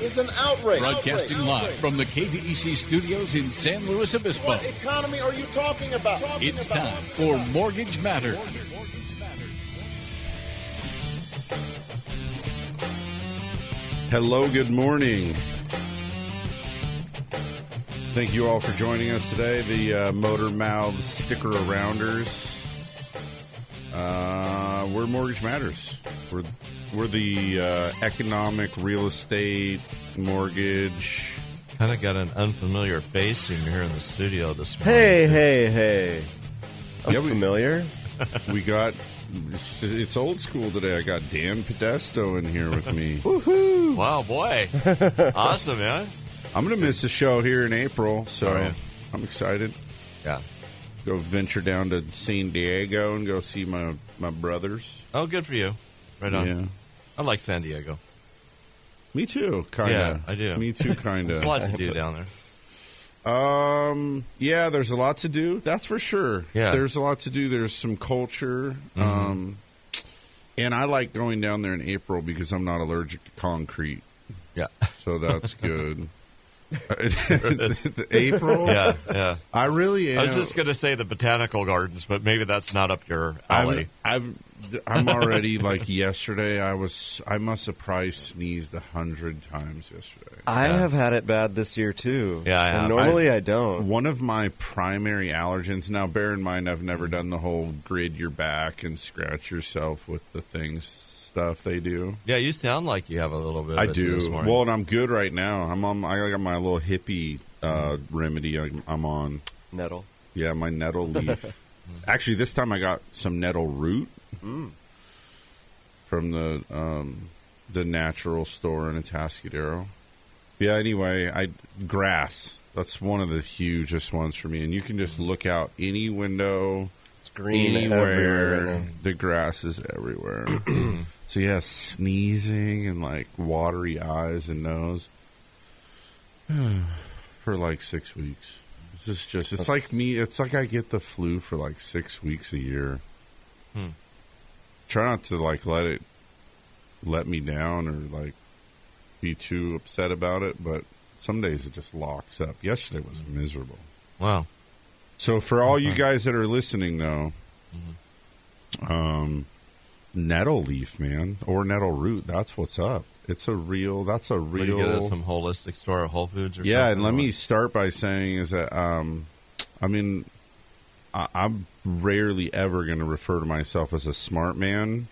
is an outrage. Broadcasting Outrage. live Outrage. from the KVEC studios in San Luis Obispo. What economy are you talking about? Talking It's about- time for Mortgage Matters. Hello, good morning. Thank you all for joining us today. The uh, Motor Mouth Sticker Arounders. Uh, we're Mortgage Matters. We're, we're the uh, economic real estate mortgage. Kind of got an unfamiliar face when you're here in the studio this morning. Hey, hey, hey. I'm Yeah, we- familiar. We got, it's old school today. I got Dan Podesto in here with me. Woohoo! Wow, boy. awesome, man. I'm going to miss the show here in April, so Oh, yeah. I'm excited. Yeah. Go venture down to San Diego and go see my, my brothers. Oh, good for you. Right on. Yeah. I like San Diego. Me too, kind of. Yeah, I do. Me too, kind of. There's a lot of. to do down there. um, yeah, there's a lot to do. That's for sure. Yeah. there's a lot to do. There's some culture. Mm-hmm. Um, and I like going down there in April because I'm not allergic to concrete, Yeah. so that's good. April. Yeah, yeah. I really am. I was just going to say the botanical gardens, but maybe that's not up your alley. I've, I've I'm already like yesterday. I was I must have probably sneezed a hundred times yesterday. I Yeah. have had it bad this year too. Yeah, I have. normally I, don't. One of my primary allergens. Now, bear in mind, I've never done the whole grid your back and scratch yourself with the things stuff they do. yeah, you sound like you have a little bit I it do. this morning. Well, and I'm good right now. I'm on. I got my little hippie uh, remedy. I'm, I'm on. Nettle. Yeah, my nettle leaf. Actually, this time I got some nettle root from the um, the natural store in Atascadero. Yeah. Anyway, I grass. That's one of the hugest ones for me, and you can just look out any window, It's green everywhere. anywhere. right the grass is everywhere. so yeah, sneezing and like watery eyes and nose for like six weeks. This is just. It's That's- like me. It's like I get the flu for like six weeks a year. Hmm. Try not to like let it let me down or like be too upset about it, but some days it just locks up. Yesterday was miserable. wow. So for all you guys that are listening, though, um, nettle leaf, man, or nettle root, that's what's up. It's a real. That's a What, you real. get at some holistic store or Whole Foods or something? yeah, and let Or- me start by saying is that um, I mean, I, I'm rarely ever going to refer to myself as a smart man.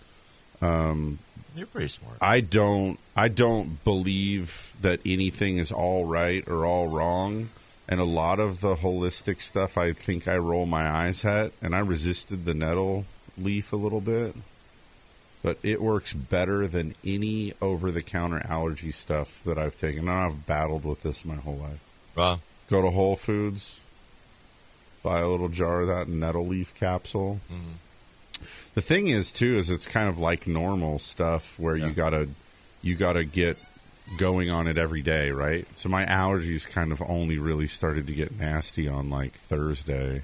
You're pretty smart. I don't I don't believe that anything is all right or all wrong. And a lot of the holistic stuff I think I roll my eyes at and I resisted the nettle leaf a little bit. But it works better than any over the counter allergy stuff that I've taken. And I've battled with this my whole life. Wow. Go to Whole Foods, buy a little jar of that nettle leaf capsule. Mm-hmm. The thing is, too, is it's kind of like normal stuff where Yeah. you gotta you gotta get going on it every day, right? So my allergies kind of only really started to get nasty on like Thursday.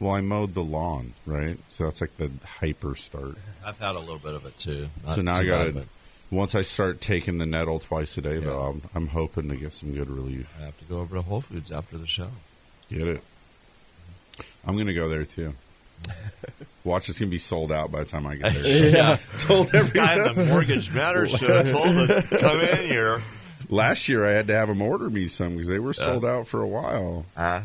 Well, I mowed the lawn, right? So that's like the hyper start. I've had a little bit of it too. Not so now too I got bad, to once I start taking the nettle twice a day, though, I'm, I'm hoping to get some good relief. I have to go over to Whole Foods after the show. Get it? I'm gonna go there too. Watch, it's gonna be sold out by the time I get there. Yeah. Told This guy in the Mortgage Matters show told us to come in here. Last year, I had to have them order me some because they were sold out for a while. Uh,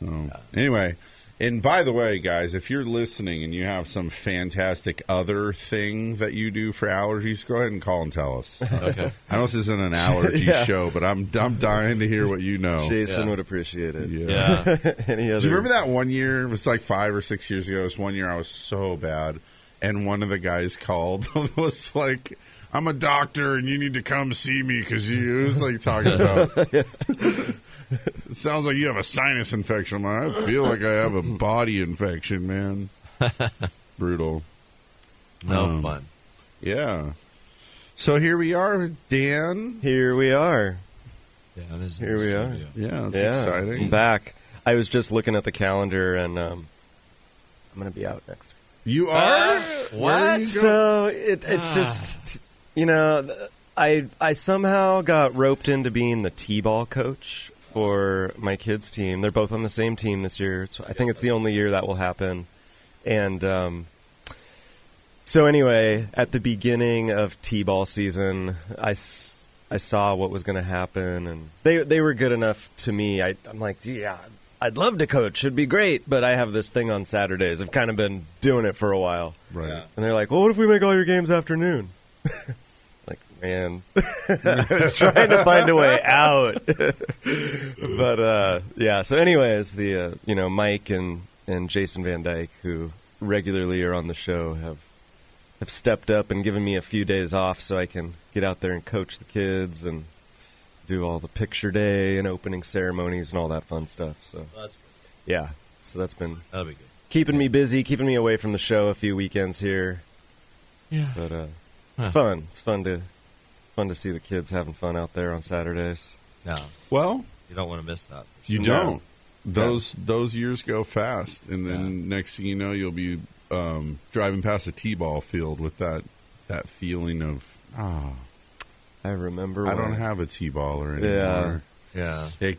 So anyway, and by the way, guys, if you're listening and you have some fantastic other thing that you do for allergies, go ahead and call and tell us. okay. I know this isn't an allergy Yeah. show, but I'm I'm dying to hear what you know. Jason Yeah. would appreciate it. Yeah. Yeah. Any other? Do you remember that one year? It was like five or six years ago. It was one year I was so bad, and one of the guys called was like, "I'm a doctor, and you need to come see me because you." It was like talking about It sounds like you have a sinus infection. I'm I feel like I have a body infection, man. Brutal. No Um, fun. Yeah. So here we are, Dan. Here we are. Yeah, it is Here we are. Yeah, it's yeah, exciting. I'm back. I was just looking at the calendar, and um, I'm going to be out next. You are? Where are you? So it, it's just, you know, I I somehow got roped into being the t-ball coach for my kids' team. They're both on the same team this year. It's, I think it's the only year that will happen. And um, so anyway, at the beginning of t-ball season, I, s- I saw what was going to happen, and they they were good enough to me. I, I'm like, yeah, I'd love to coach. It'd be great, but I have this thing on Saturdays. I've kind of been doing it for a while. Right. And they're like, well, what if we make all your games afternoon? like, man, I was trying to find a way out. but, uh, yeah, so anyways, the, uh, you know, Mike and, and Jason Van Dyke, who regularly are on the show, have, have stepped up and given me a few days off so I can get out there and coach the kids and do all the picture day and opening ceremonies and all that fun stuff. So, That's yeah, so that's been That'll be good. keeping me busy, keeping me away from the show a few weekends here. Yeah. But uh, it's Huh. fun. It's fun to fun to see the kids having fun out there on Saturdays. No, Well, you don't want to miss that. for you don't. Those those years go fast, and then next thing you know, you'll be um, driving past a t-ball field with that that feeling of ah, I remember. I don't have a t-ball or anymore. Yeah. It-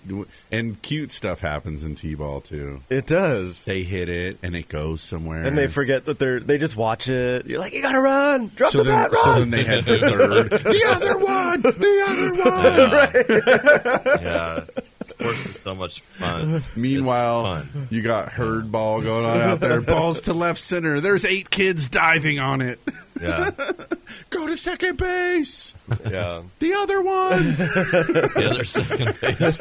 and cute stuff happens in t-ball too. It does. They hit it and it goes somewhere, and they forget that they're. They just watch it. You're like, you gotta run. Drop So the then, bat. so then they had the third, the other one, the other one. Yeah. Sports is so much fun. Meanwhile, fun. you got herd ball going on out there. Balls to left center. There's eight kids diving on it. Yeah. Go to second base. yeah. The other one. The other second base.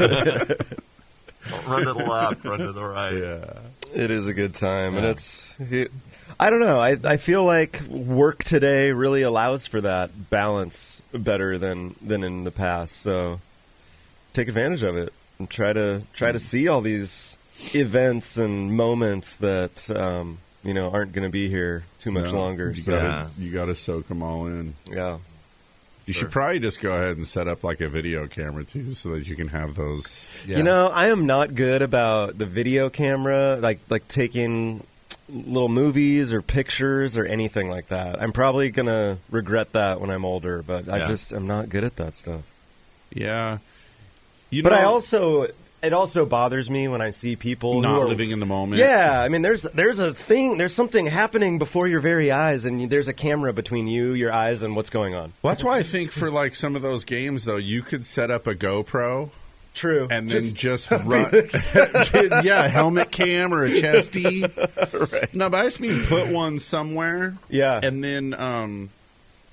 Run to the left, run to the right. yeah. It is a good time, and it's. It, I don't know. I I feel like work today really allows for that balance better than than in the past. So take advantage of it and try to try to see all these events and moments that um, you know aren't going to be here too much No, longer. You So gotta, you gotta soak them all in. yeah, You Sure. should probably just go ahead and set up like a video camera too, so that you can have those. Yeah. you know I am not good about the video camera, like like taking little movies or pictures or anything like that. I'm probably gonna regret that when I'm older, but I just I'm not good at that stuff. Yeah. You But know, I also it also bothers me when I see people not who are, living in the moment. Yeah, I mean, there's there's a thing, there's something happening before your very eyes, and there's a camera between you, your eyes, and what's going on. Well, that's why I think for like some of those games though, you could set up a GoPro True, and then just, run. yeah, helmet cam or a chesty. No, but I just mean put one somewhere. Yeah. and then um,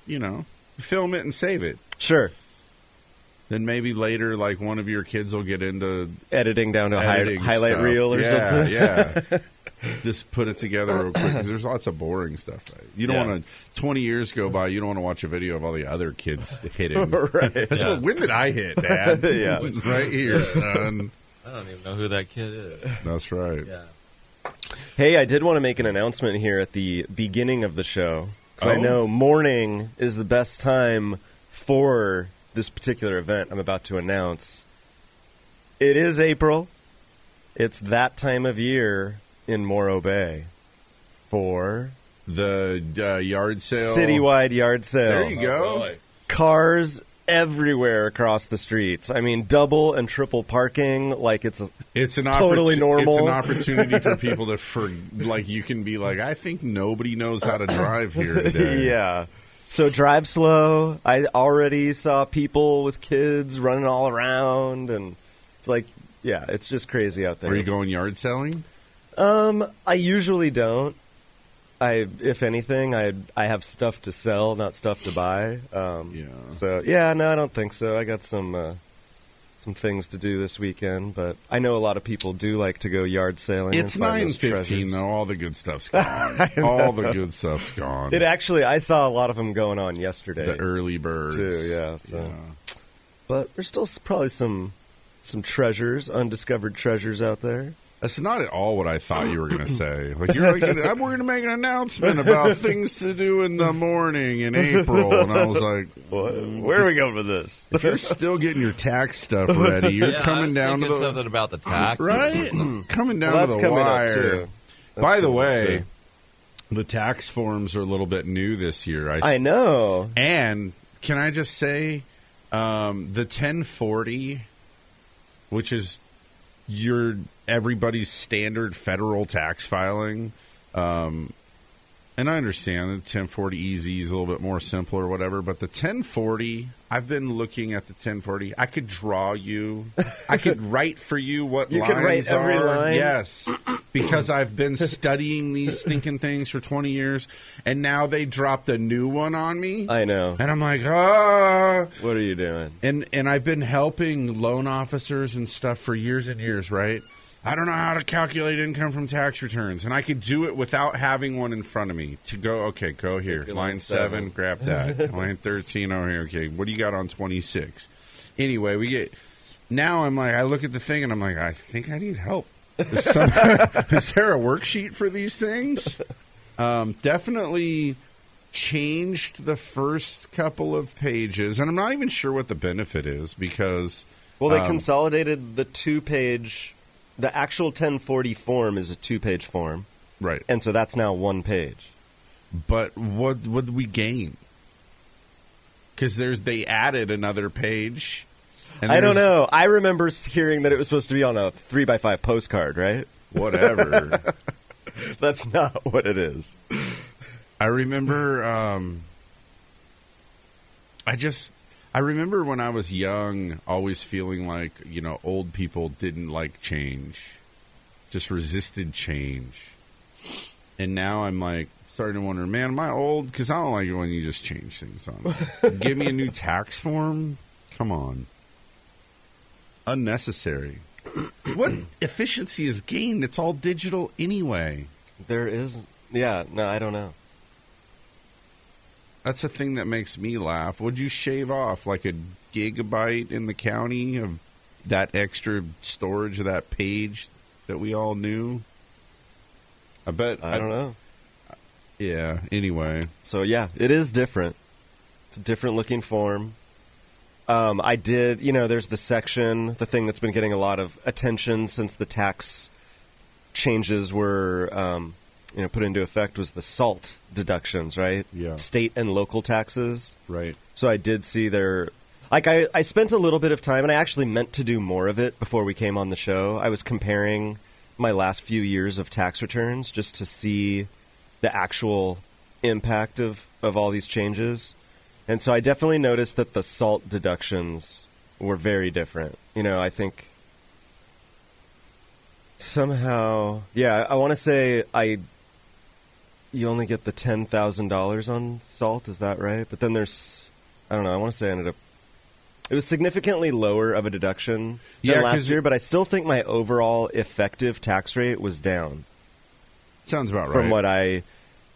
you know, film it and save it. sure, Then maybe later, like one of your kids will get into editing down to a hi- highlight stuff. reel or yeah, something. Yeah, Just put it together real quick 'cause there's lots of boring stuff. Right? You don't Yeah. want to. Twenty years go by, you don't want to watch a video of all the other kids hitting. right. That's Yeah. what, when did I hit, Dad? Yeah. right here, son. I don't even know who that kid is. That's right. Yeah. Hey, I did want to make an announcement here at the beginning of the show because I Oh. know morning is the best time for this particular event I'm about to announce. It is April. It's that time of year in Morro Bay for The uh, yard sale, citywide yard sale. There you go. Cars everywhere across the streets. I mean, double and triple parking like it's a, It's an Totally opportu- normal. It's an opportunity for people to for like you can be like, I think nobody knows how to drive here today. yeah. So drive slow. I already saw people with kids running all around, and it's like, yeah, it's just crazy out there. Are you going yard selling? Um, I usually don't. I, if anything, I I have stuff to sell, not stuff to buy. Um, Yeah. So yeah, no, I don't think so. I got some uh, some things to do this weekend, but I know a lot of people do like to go yard sailing. It's nine fifteen though. All the good stuff's gone. all the good stuff's gone. It actually, I saw a lot of them going on yesterday. the early birds Too, yeah, so. Yeah. but there's still probably some some treasures, undiscovered treasures out there. That's not at all what I thought you were going to say. Like you're like, "I'm- we're going to make an announcement about things to do in the morning in April, and I was like, Where are we going with this? if you're still getting your tax stuff ready, you're Yeah, I coming was down to the something about the tax, right, coming down Well, to that's the coming up, wire. too. That's By the way, the tax forms are a little bit new this year. I, I know. and can I just say, um, the 1040, which is your everybody's standard federal tax filing, um, and I understand the 1040 easy is a little bit more simple or whatever, but the 1040, I've been looking at the 1040. I could draw you, I could write for you what You lines could write every are. line? Yes, because I've been studying these stinking things for 20 years, and now they dropped a new one on me. I know. And I'm like, ah. What are you doing? And and I've been helping loan officers and stuff for years and years, right? I don't know how to calculate income from tax returns, and I could do it without having one in front of me. To go, okay, go here, Line line seven, seven. grab that. line thirteen over here. Okay, what do you got on twenty six? Anyway, we get. Now I'm like, I look at the thing and I'm like, I think I need help. Is, some, is there a worksheet for these things? Um, definitely changed the first couple of pages, and I'm not even sure what the benefit is because Well, they um, consolidated the two page. The actual 1040 form is a two page form, right. and so that's now one page. But what would we gain? Because there's they added another page. And I don't know. I remember hearing that it was supposed to be on a three by five postcard, right? Whatever. That's not what it is. I remember. Um, I just. I remember when I was young, always feeling like you know old people didn't like change, just resisted change, and now I'm like starting to wonder, man, am I old? Because I don't like it when you just change things on. Give me a new tax form. Come on, unnecessary. What efficiency is gained? It's all digital anyway. There is, yeah. No, I don't know. That's the thing that makes me laugh. Would you shave off like a gigabyte in the county of that extra storage of that page that we all knew? I bet. I don't know. Yeah. Anyway, So yeah, it is different. It's a different looking form. Um, I did, you know, there's the section, the thing that's been getting a lot of attention since the tax changes were, um, you know, put into effect was the salt deductions, right? Yeah. State and local taxes. right. So I did see their. Like I, I spent a little bit of time, and I actually meant to do more of it before we came on the show. I was comparing my last few years of tax returns just to see the actual impact of, of all these changes. And so I definitely noticed that the salt deductions were very different. You know, I think somehow, yeah, I want to say I you only get the ten thousand dollars on salt. Is that right? But then there's, I don't know. I want to say I ended up. It was significantly lower of a deduction Yeah, than last year, but I still think my overall effective tax rate was down Sounds about right. from what I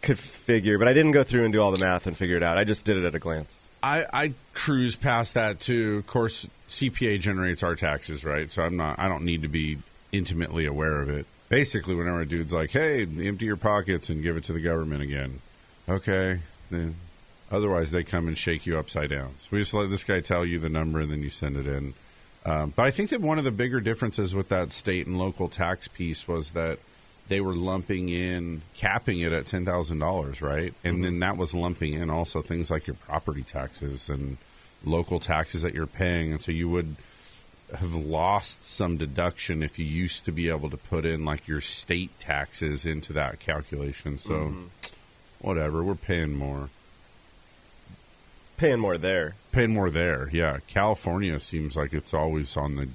could figure. But I didn't go through and do all the math and figure it out. I just did it at a glance. I, I cruise past that too. Of course, CPA generates our taxes, right? So I'm not. I don't need to be intimately aware of it. Basically, whenever a dude's like, "Hey, empty your pockets and give it to the government again," okay, then otherwise they come and shake you upside down. So we just let this guy tell you the number and then you send it in. Um, but I think that one of the bigger differences with that state and local tax piece was that they were lumping in capping it at ten thousand dollars, right? And then that was lumping in also things like your property taxes and local taxes that you're paying, and so you would have lost some deduction if you used to be able to put in like your state taxes into that calculation. So whatever, we're paying more. Paying more there. Paying more there, yeah. California seems like it's always on the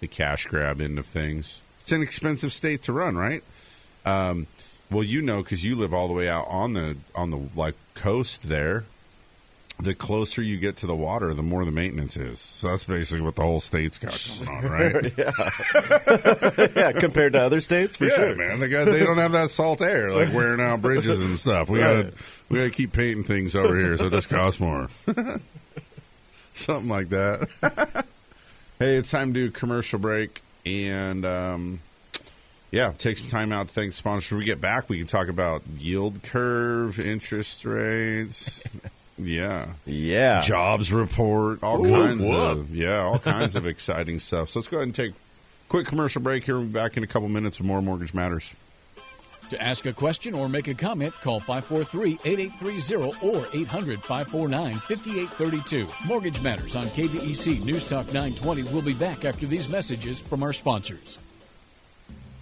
the cash grab end of things. It's an expensive state to run, right? Um, well, you know because you live all the way out on the on the like coast there. The closer you get to the water, the more the maintenance is. So that's basically what the whole state's got going on, right? yeah, compared to other states, for yeah, sure. man. They got they don't have that salt air like wearing out bridges and stuff. We gotta we gotta keep painting things over here, so this costs more. Something like that. Hey, it's time to do commercial break, and um, yeah, take some time out to thank sponsors. When we get back, we can talk about yield curve, interest rates. Yeah, Yeah. jobs report, all Whoop, kinds whoop. of yeah, all kinds of exciting stuff. So let's go ahead and take a quick commercial break here. We'll be back in a couple minutes with more Mortgage Matters. To ask a question or make a comment, call 543-8830 or 800-549-5832. Mortgage Matters on KVEC News Talk 920 will be back after these messages from our sponsors.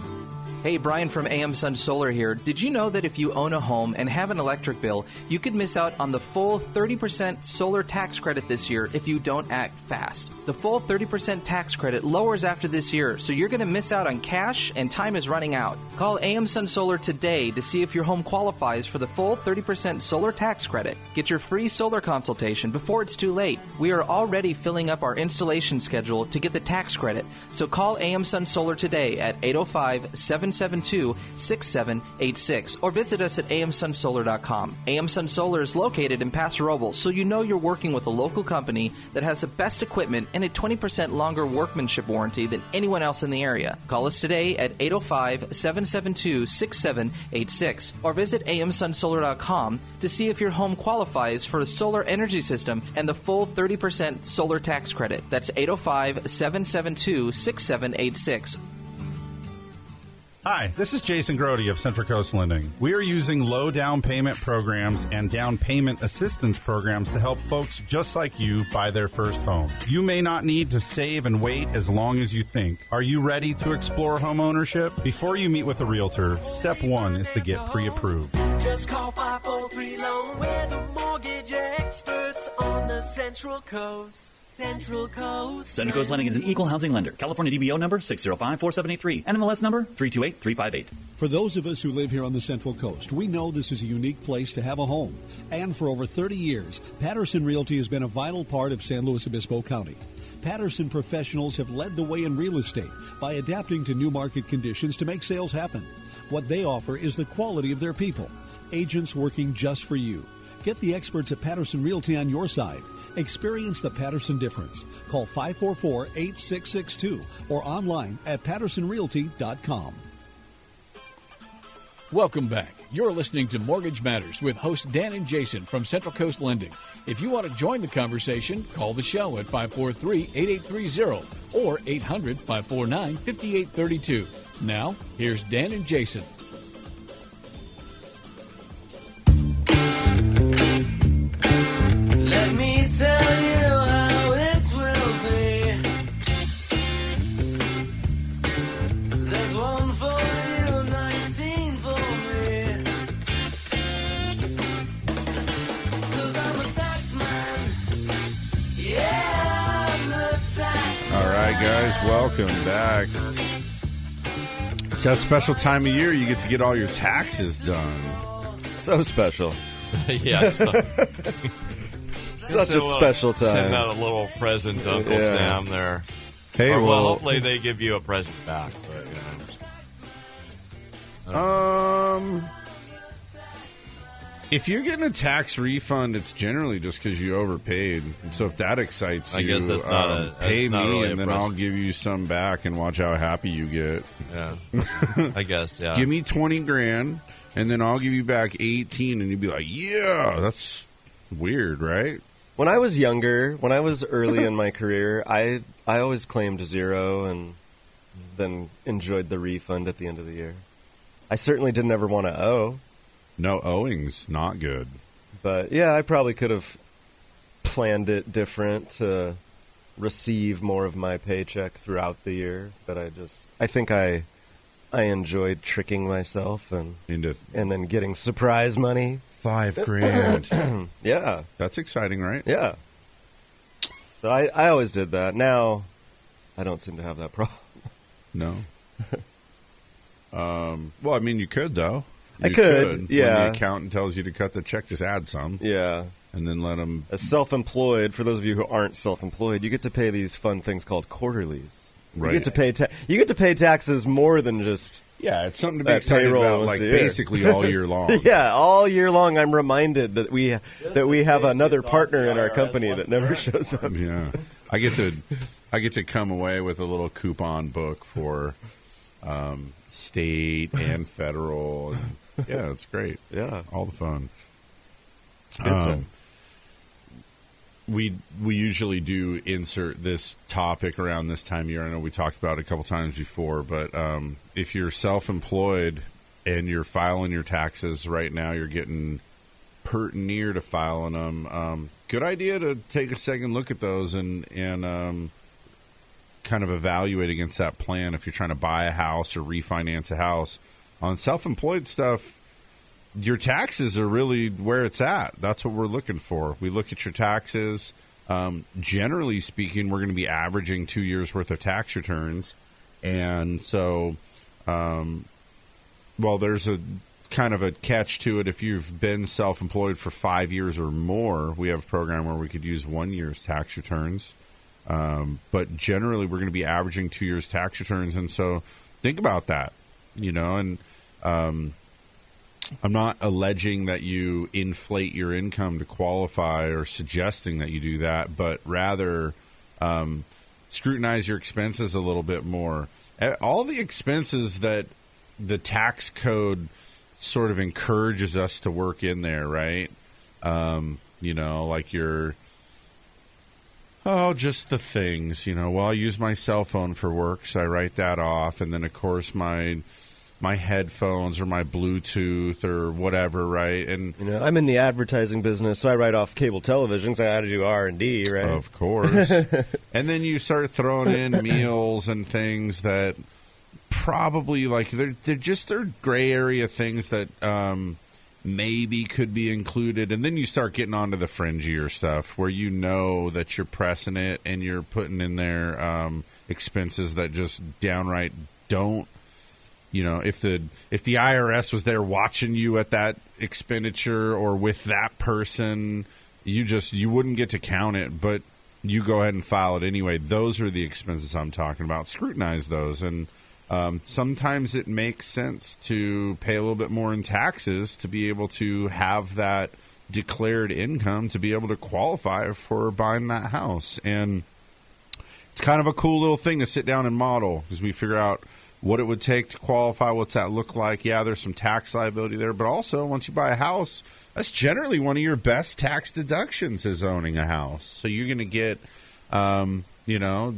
Thank you. Hey, Brian from AM Sun Solar here. Did you know that if you own a home and have an electric bill, you could miss out on the full 30% solar tax credit this year if you don't act fast? The full 30% tax credit lowers after this year, so you're going to miss out on cash and time is running out. Call AM Sun Solar today to see if your home qualifies for the full 30% solar tax credit. Get your free solar consultation before it's too late. We are already filling up our installation schedule to get the tax credit, so call AM Sun Solar today at 805 772 6786 or visit us at amsunsolar.com. AM Sun Solar is located in Paso Robles, so you know you're working with a local company that has the best equipment and a 20% longer workmanship warranty than anyone else in the area. Call us today at 805 772 6786 or visit amsunsolar.com to see if your home qualifies for a solar energy system and the full 30% solar tax credit. That's 805 772 6786 Hi, this is Jason Grody of Central Coast Lending. We are using low down payment programs and down payment assistance programs to help folks just like you buy their first home. You may not need to save and wait as long as you think. Are you ready to explore home ownership? Before you meet with a realtor, step one is to get pre approved. Just call 543 Loan. We're the mortgage experts on the Central Coast. Central Coast. Central Coast Lending is an equal housing lender. California DBO number 6054783. NMLS number 328358. For those of us who live here on the Central Coast, we know this is a unique place to have a home. And for over 30 years, Patterson Realty has been a vital part of San Luis Obispo County. Patterson professionals have led the way in real estate by adapting to new market conditions to make sales happen. What they offer is the quality of their people, agents working just for you. Get the experts at Patterson Realty on your side. Experience the Patterson difference. Call 544 8662 or online at pattersonrealty.com. Welcome back. You're listening to Mortgage Matters with hosts Dan and Jason from Central Coast Lending. If you want to join the conversation, call the show at 543-8830 or 800-549-5832. Now, here's Dan and Jason. Welcome back. It's that special time of year you get to get all your taxes done. So special. yeah. So, Such a little- special time. Send out a little present to Uncle Yeah. Sam there. Hey, Or, well, well- hopefully they give you a present back. But, you know. Um, if you're getting a tax refund, it's generally just because you overpaid. So if that excites I you, guess that's not um, a- that's pay not me, really and then present. I'll give you some back, and watch how happy you get. Yeah, I guess. Yeah. Give me twenty grand, and then I'll give you back eighteen, and you'd be like, "Yeah, that's weird, right?" When I was younger, when I was early in my career, I I always claimed zero and then enjoyed the refund at the end of the year. I certainly didn't ever want to owe. No owing's not good. But yeah, I probably could have planned it different to receive more of my paycheck throughout the year. But I just I think I I enjoyed tricking myself and into and then getting surprise money. Five grand. yeah. That's exciting, right? Yeah. So I, I always did that. Now, I don't seem to have that problem. No. um, well, I mean, you could though. I You could, When yeah. the accountant tells you to cut the check, just add some. Yeah. And then let them. As self-employed, for those of you who aren't self-employed, you get to pay these fun things called quarterlies. Right. You get to pay ta- you get to pay taxes more than just Yeah, it's something to be excited payroll about, once like basically all year long. yeah, all year long. I'm reminded that we that we have another partner in our company that never shows up. Yeah, I get to I get to come away with a little coupon book for um, state and federal. And, yeah, it's great. Yeah, all the fun. Time. we we usually do insert this topic around this time of year. I know we talked about it a couple times before, but um, if you're self-employed and you're filing your taxes right now, you're getting pert near to filing them. Um, good idea to take a second look at those and and um, kind of evaluate against that plan if you're trying to buy a house or refinance a house. On self-employed stuff, your taxes are really where it's at. That's what we're looking for. We look at your taxes. Um, generally speaking, we're going to be averaging two years worth of tax returns, and so, um, well, there's a kind of a catch to it. If you've been self-employed for five years or more, we have a program where we could use one year's tax returns. Um, but generally, we're going to be averaging two years tax returns, and so think about that. You know, and um, I'm not alleging that you inflate your income to qualify or suggesting that you do that, but rather um, scrutinize your expenses a little bit more. All the expenses that the tax code sort of encourages us to work in there, right? Um, you know, like your Oh, just the things, you know. Well, I use my cell phone for work, so I write that off, and then of course my my headphones or my Bluetooth or whatever, right? And You know, I'm in the advertising business, so I write off cable television. So I had to do R and D, right? Of course. and then you start throwing in meals and things that probably like they're they're just they're gray area things that um maybe could be included and then you start getting onto the fringier stuff where you know that you're pressing it and you're putting in there um expenses that just downright don't you know if the if the IRS was there watching you at that expenditure or with that person you just you wouldn't get to count it but you go ahead and file it anyway. Those are the expenses I'm talking about. Scrutinize those. And um, sometimes it makes sense to pay a little bit more in taxes to be able to have that declared income to be able to qualify for buying that house. And it's kind of a cool little thing to sit down and model because we figure out what it would take to qualify. What's that look like? Yeah, there's some tax liability there, but also once you buy a house, that's generally one of your best tax deductions is owning a house. So you're going to get, um, you know,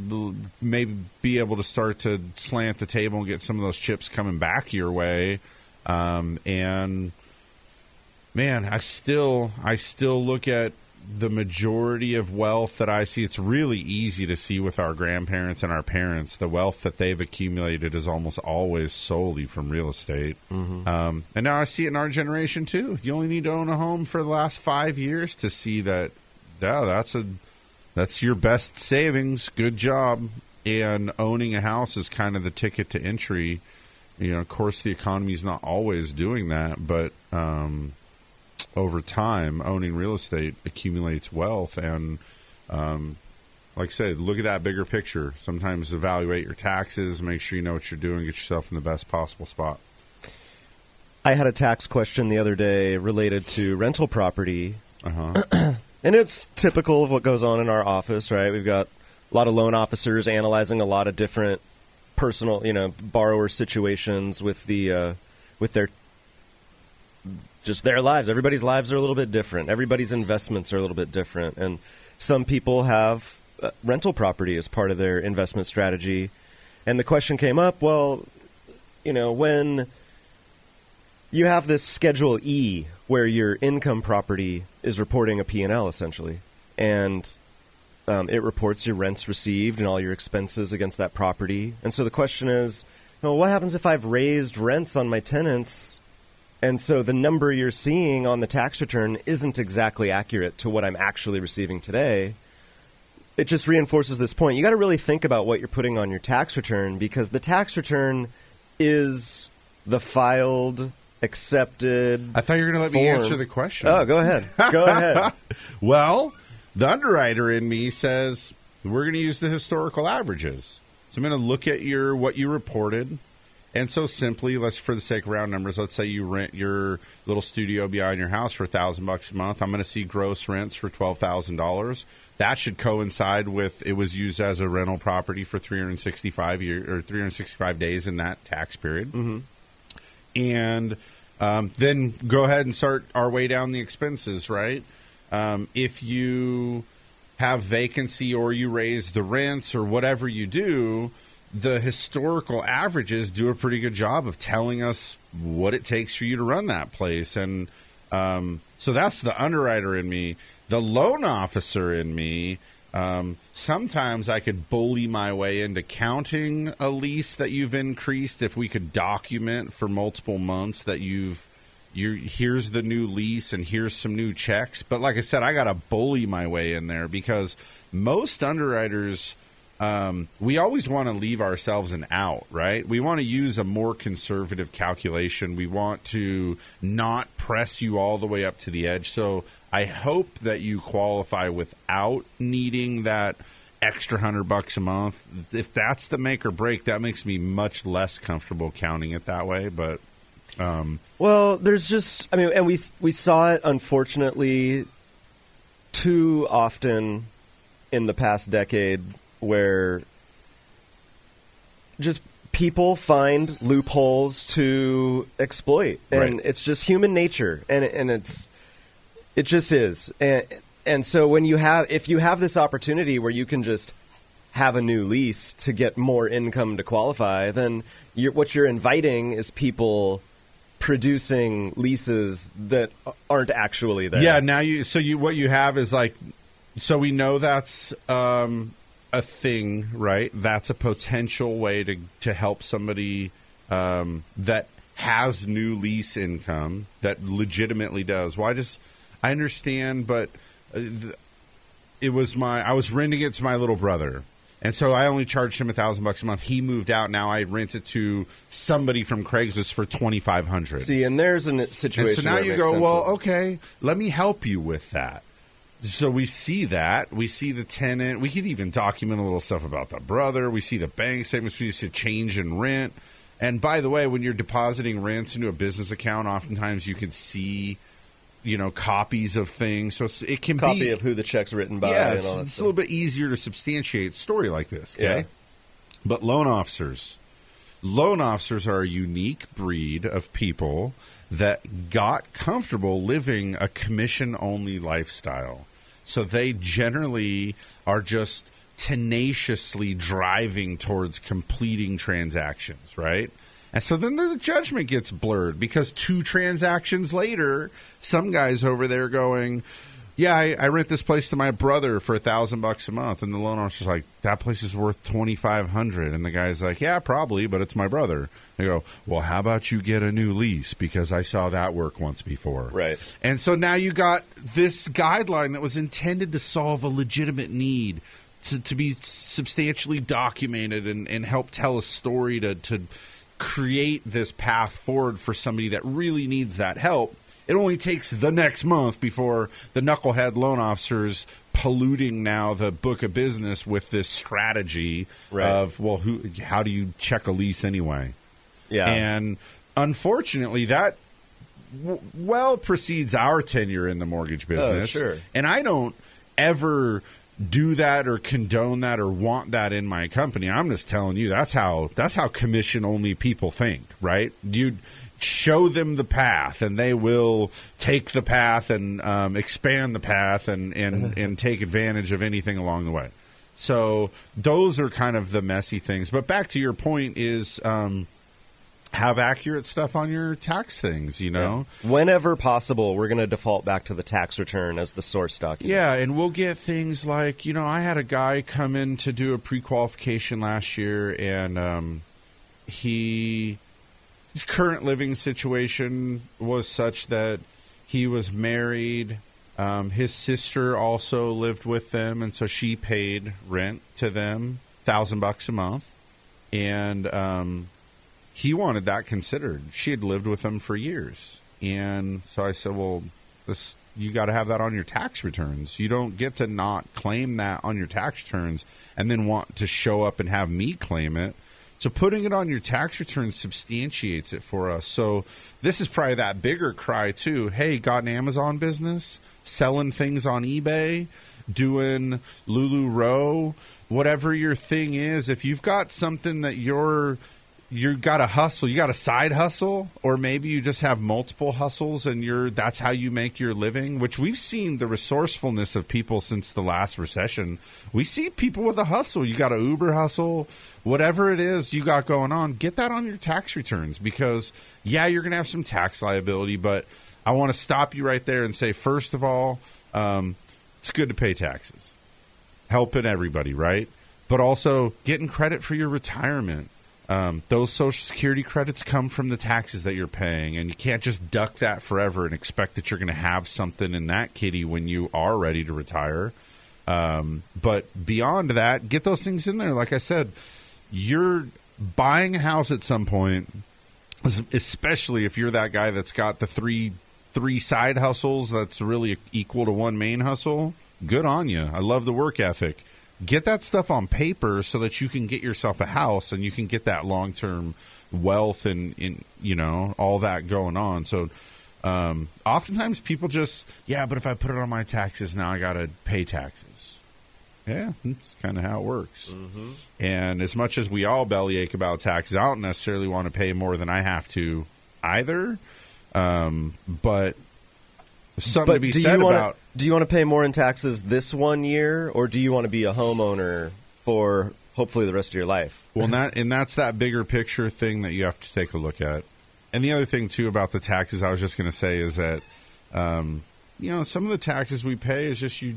maybe be able to start to slant the table and get some of those chips coming back your way. Um, and man, I still I still look at the majority of wealth that I see. It's really easy to see with our grandparents and our parents. The wealth that they've accumulated is almost always solely from real estate. Um, and now I see it in our generation too. You only need to own a home for the last five years to see that. Yeah, that's a that's your best savings. Good job. And owning a house is kind of the ticket to entry. You know, of course, the economy is not always doing that, but um, over time, owning real estate accumulates wealth. And um, like I said, look at that bigger picture. Sometimes evaluate your taxes, make sure you know what you're doing, get yourself in the best possible spot. I had a tax question the other day related to rental property. Uh-huh. and it's typical of what goes on in our office, right? We've got a lot of loan officers analyzing a lot of different personal, you know, borrower situations with the uh, with their just their lives. Everybody's lives are a little bit different. Everybody's investments are a little bit different, and some people have uh, rental property as part of their investment strategy. And the question came up, well, you know, when you have this Schedule E where your income property is reporting a P&L essentially, and um, it reports your rents received and all your expenses against that property. And so the question is, well, what happens if I've raised rents on my tenants, and so the number you're seeing on the tax return isn't exactly accurate to what I'm actually receiving today? it just reinforces this point. You got to really think about what you're putting on your tax return because the tax return is the filed, accepted. I thought you were going to let me answer the question. Oh, go ahead. Go ahead. well, the underwriter in me says we're going to use the historical averages. So I'm going to look at your what you reported, and so simply, let's for the sake of round numbers, let's say you rent your little studio behind your house for a thousand bucks a month. I'm going to see gross rents for twelve thousand dollars. That should coincide with it was used as a rental property for 365 year or 365 days in that tax period, Mm-hmm. and um, then go ahead and start our way down the expenses. Right? Um, if you have vacancy or you raise the rents or whatever you do, the historical averages do a pretty good job of telling us what it takes for you to run that place. And um, so that's the underwriter in me. The loan officer in me, um, sometimes I could bully my way into counting a lease that you've increased if we could document for multiple months that you've you here's the new lease and here's some new checks. But like I said, I got to bully my way in there because most underwriters, um, we always want to leave ourselves an out, right? We want to use a more conservative calculation. We want to not press you all the way up to the edge. So I hope that you qualify without needing that extra hundred bucks a month. If that's the make or break, that makes me much less comfortable counting it that way. But um, Well, there's just I mean, and we we saw it unfortunately too often in the past decade where just people find loopholes to exploit, and Right. it's just human nature, and and it's it just is, and and so when you have if you have this opportunity where you can just have a new lease to get more income to qualify, then you're, what you're inviting is people producing leases that aren't actually there. Yeah, now you so you what you have is like so we know that's um, a thing, right? That's a potential way to to help somebody um, that has new lease income that legitimately does. Well, I just I understand, but uh, it was my I was renting it to my little brother. And so I only charged him a thousand bucks a month. He moved out. Now I rent it to somebody from Craigslist for twenty five hundred. See, and there's a And situation. so now you go, well, okay, let me help you with that. So we see that. We see the tenant. We could even document a little stuff about the brother. We see the bank statements. We see a change in rent. And by the way, when you're depositing rents into a business account, oftentimes you can see, you know, copies of things. So it can be copy be of who the check's written by. yeah, and it's, all that it's a little bit easier to substantiate a story like this. Okay, Yeah. but loan officers, loan officers are a unique breed of people that got comfortable living a commission-only lifestyle. So they generally are just tenaciously driving towards completing transactions, right? And so then the judgment gets blurred because two transactions later, some guys over there going, "Yeah, I, I rent this place to my brother for a thousand bucks a month," and the loan officer's like, "That place is worth twenty five hundred. And the guy's like, "Yeah, probably, but it's my brother." They go, "Well, how about you get a new lease because I saw that work once before." Right. And so now you got this guideline that was intended to solve a legitimate need to, to be substantially documented and, and help tell a story to, to create this path forward for somebody that really needs that help. It only takes the next month before the knucklehead loan officers polluting now the book of business with this strategy Right. of well who how do you check a lease anyway Yeah. and unfortunately that w- well precedes our tenure in the mortgage oh, business. sure. And I don't ever do that or condone that or want that in my company. I'm just telling you that's how that's how commission only people think, right? You show them the path and they will take the path and um, expand the path and, and, and take advantage of anything along the way. So those are kind of the messy things. But back to your point is um, have accurate stuff on your tax things, you know? Whenever possible, we're going to default back to the tax return as the source document. Yeah, and we'll get things like, you know, I had a guy come in to do a pre qualification last year, and um, he. His current living situation was such that he was married. Um, his sister also lived with them, and so she paid rent to them, thousand bucks a month, and um, he wanted that considered. She had lived with him for years, and so I said, "Well, this you got to have that on your tax returns. You don't get to not claim that on your tax returns and then want to show up and have me claim it." So putting it on your tax return substantiates it for us. So this is probably that bigger cry too. Hey, got an Amazon business, selling things on eBay, doing LuLaRoe, whatever your thing is. If you've got something that you're you got a hustle, you got a side hustle, or maybe you just have multiple hustles and you're that's how you make your living, which we've seen the resourcefulness of people since the last recession. We see people with a hustle. You got a Uber hustle, whatever it is you got going on, get that on your tax returns because yeah, you're going to have some tax liability, but I want to stop you right there and say first of all, um, it's good to pay taxes. Helping everybody, right? But also getting credit for your retirement um, those Social Security credits come from the taxes that you're paying, and you can't just duck that forever and expect that you're going to have something in that kitty when you are ready to retire. Um, but beyond that, get those things in there. Like I said, you're buying a house at some point, especially if you're that guy that's got the three three side hustles that's really equal to one main hustle. Good on you. I love the work ethic get that stuff on paper so that you can get yourself a house and you can get that long term wealth and, and you know all that going on. So um, oftentimes people just yeah, but if I put it on my taxes now, I got to pay taxes. Yeah, that's kind of how it works. Mm-hmm. And as much as we all bellyache about taxes, I don't necessarily want to pay more than I have to either. Um, but something but to be said wanna, about do you want to pay more in taxes this one year, or do you want to be a homeowner for hopefully the rest of your life? Well, and that and that's that bigger picture thing that you have to take a look at. And the other thing too about the taxes, I was just going to say is that, um, you know, some of the taxes we pay is just you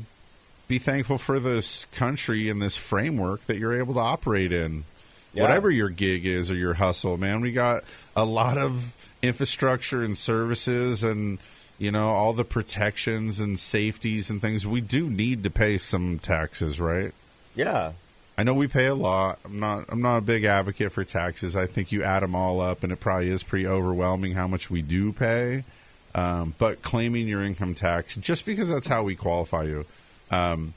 be thankful for this country and this framework that you're able to operate in. Yeah. Whatever your gig is or your hustle, man, we got a lot of infrastructure and services and you know all the protections and safeties and things. We do need to pay some taxes right? Yeah. i know we pay a lot. I'm not i'm not a big advocate for taxes. I think you add them all up and it probably is pretty overwhelming how much we do pay. Um, but claiming your income tax just because that's how we qualify you um,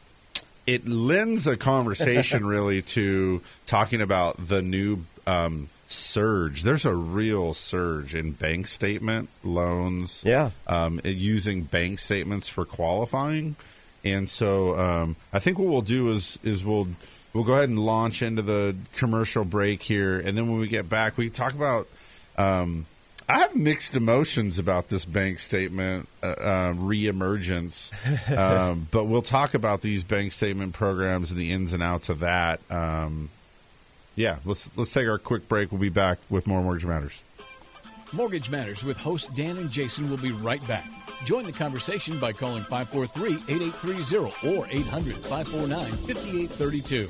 it lends a conversation really to talking about the new um, surge. There's a real surge in bank statement loans. Yeah. Um, using bank statements for qualifying, and so um, I think what we'll do is is we'll we'll go ahead and launch into the commercial break here, and then when we get back, we talk about. Um, I have mixed emotions about this bank statement uh, uh, reemergence, um, but we'll talk about these bank statement programs and the ins and outs of that. Um, yeah, let's let's take our quick break. We'll be back with more Mortgage Matters. Mortgage Matters with host Dan and Jason will be right back. Join the conversation by calling 543-8830 or 800-549-5832.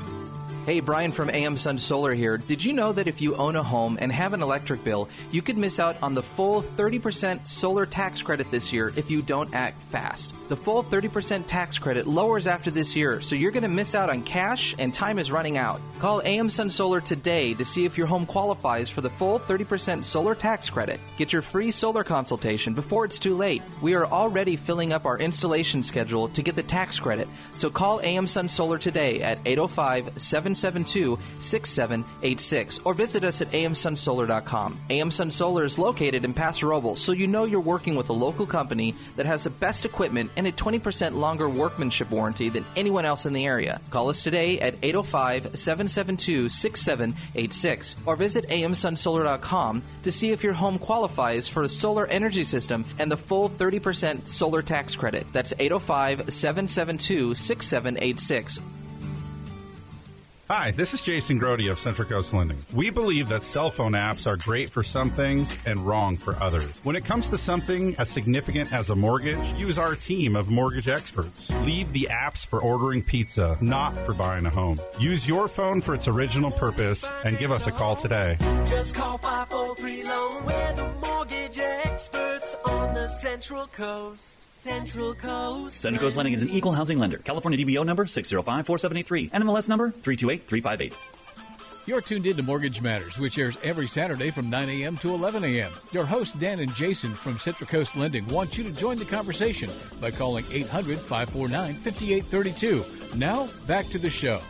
Thank you. Hey, Brian from AM Sun Solar here. Did you know that if you own a home and have an electric bill, you could miss out on the full 30% solar tax credit this year if you don't act fast? The full 30% tax credit lowers after this year, so you're going to miss out on cash and time is running out. Call AM Sun Solar today to see if your home qualifies for the full 30% solar tax credit. Get your free solar consultation before it's too late. We are already filling up our installation schedule to get the tax credit, so call AM Sun Solar today at 805 772 6786 or visit us at amsunsolar.com. AM Sun Solar is located in Paso Robles, so you know you're working with a local company that has the best equipment and a 20% longer workmanship warranty than anyone else in the area. Call us today at 805 772 6786 or visit amsunsolar.com to see if your home qualifies for a solar energy system and the full 30% solar tax credit. That's 805 772 6786 Hi, this is Jason Grody of Central Coast Lending. We believe that cell phone apps are great for some things and wrong for others. When it comes to something as significant as a mortgage, use our team of mortgage experts. Leave the apps for ordering pizza, not for buying a home. Use your phone for its original purpose and give us a call today. Just call 543 Loan. We're the mortgage experts on the Central Coast. Central Coast. Central Coast Lending is an equal housing lender. California DBO number 6054783. NMLS number 328358. You're tuned in to Mortgage Matters, which airs every Saturday from 9 a.m. to 11 a.m. Your hosts, Dan and Jason from Central Coast Lending, want you to join the conversation by calling 800 549 5832. Now, back to the show.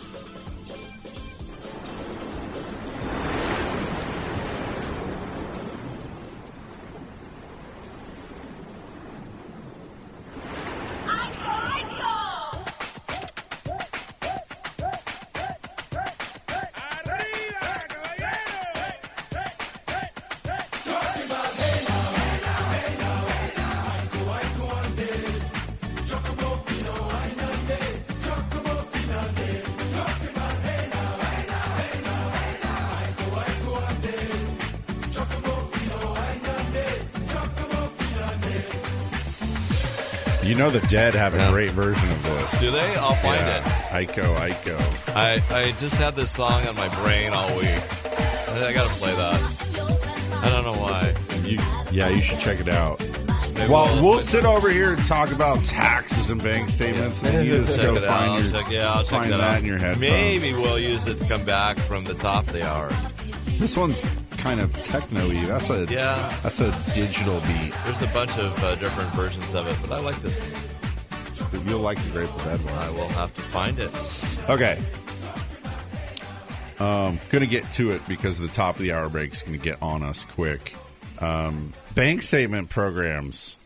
Know the Dead have a great version of this. Do they? I'll find Yeah. it. Iko, Iko. I, I just had this song on my brain all week. I, I got to play that. I don't know why. You, yeah, you should check it out. Maybe well, we'll- we'll sit over here and talk about taxes and bank statements, and you just check go it out. find, I'll your, check, yeah, I'll check find that, that out. in your head. Maybe we'll use it to come back from the top of the hour. This one's kind of techno-y. That's a Yeah. That's a digital beat. There's a bunch of uh, different versions of it, but I like this one. You'll like the Grateful Dead one. I will have to find it. Okay. Um, gonna get to it because the top of the hour break's gonna get on us quick. Um, bank statement programs.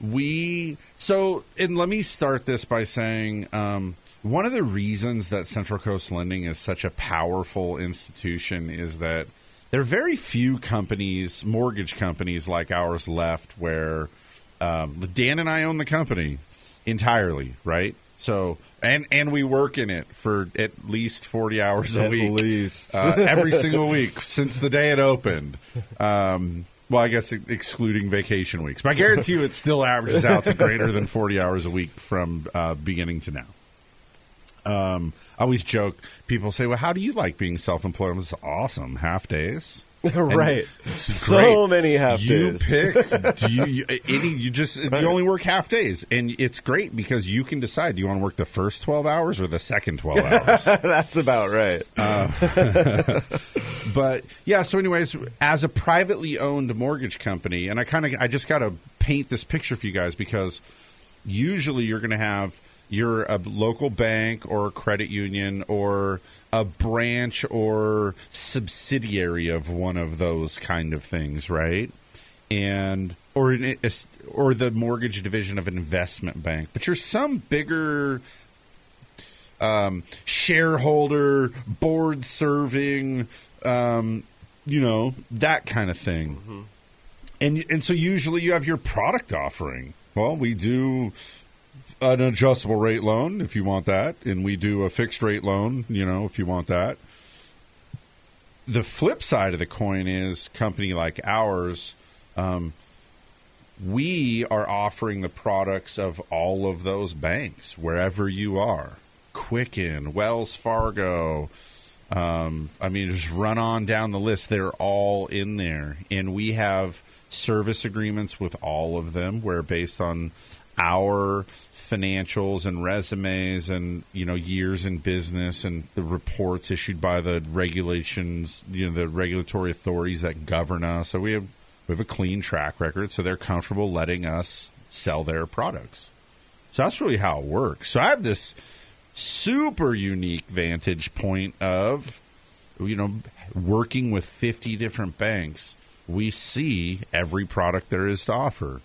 We so and let me start this by saying um, one of the reasons that Central Coast Lending is such a powerful institution is that there are very few companies, mortgage companies like ours, left where um, Dan and I own the company entirely, right? So and and we work in it for at least forty hours a At week, least. uh, every single week since the day it opened. Um, well, I guess excluding vacation weeks, but I guarantee you it still averages out to greater than forty hours a week from uh, beginning to now. Um, I always joke. People say, "Well, how do you like being self-employed?" It's awesome. Half days, Right. So many half days. you days. pick. Do you, you any? You just you only work half days, and it's great because you can decide. Do you want to work the first twelve hours or the second twelve hours? That's about right. Uh, but yeah, so anyways, as a privately owned mortgage company, and I kind of I just got to paint this picture for you guys because usually you're going to have you're a local bank or a credit union or a branch or subsidiary of one of those kind of things, right? And or an, or the mortgage division of an investment bank, but you're some bigger um, shareholder, board serving, um, you know, that kind of thing. And and so usually you have your product offering. Well, we do an adjustable rate loan if you want that, and we do a fixed rate loan, you know, if you want that. The flip side of the coin is company like ours. Um, we are offering the products of all of those banks wherever you are. Quicken, Wells Fargo, Um, I mean, just run on down the list. They're all in there, and we have service agreements with all of them, where based on our financials and resumes and you know years in business and the reports issued by the regulations you know the regulatory authorities that govern us. So we have we have a clean track record so they're comfortable letting us sell their products. So that's really how it works. So i have this super unique vantage point of you know working with 50 different banks. We see every product there is to offer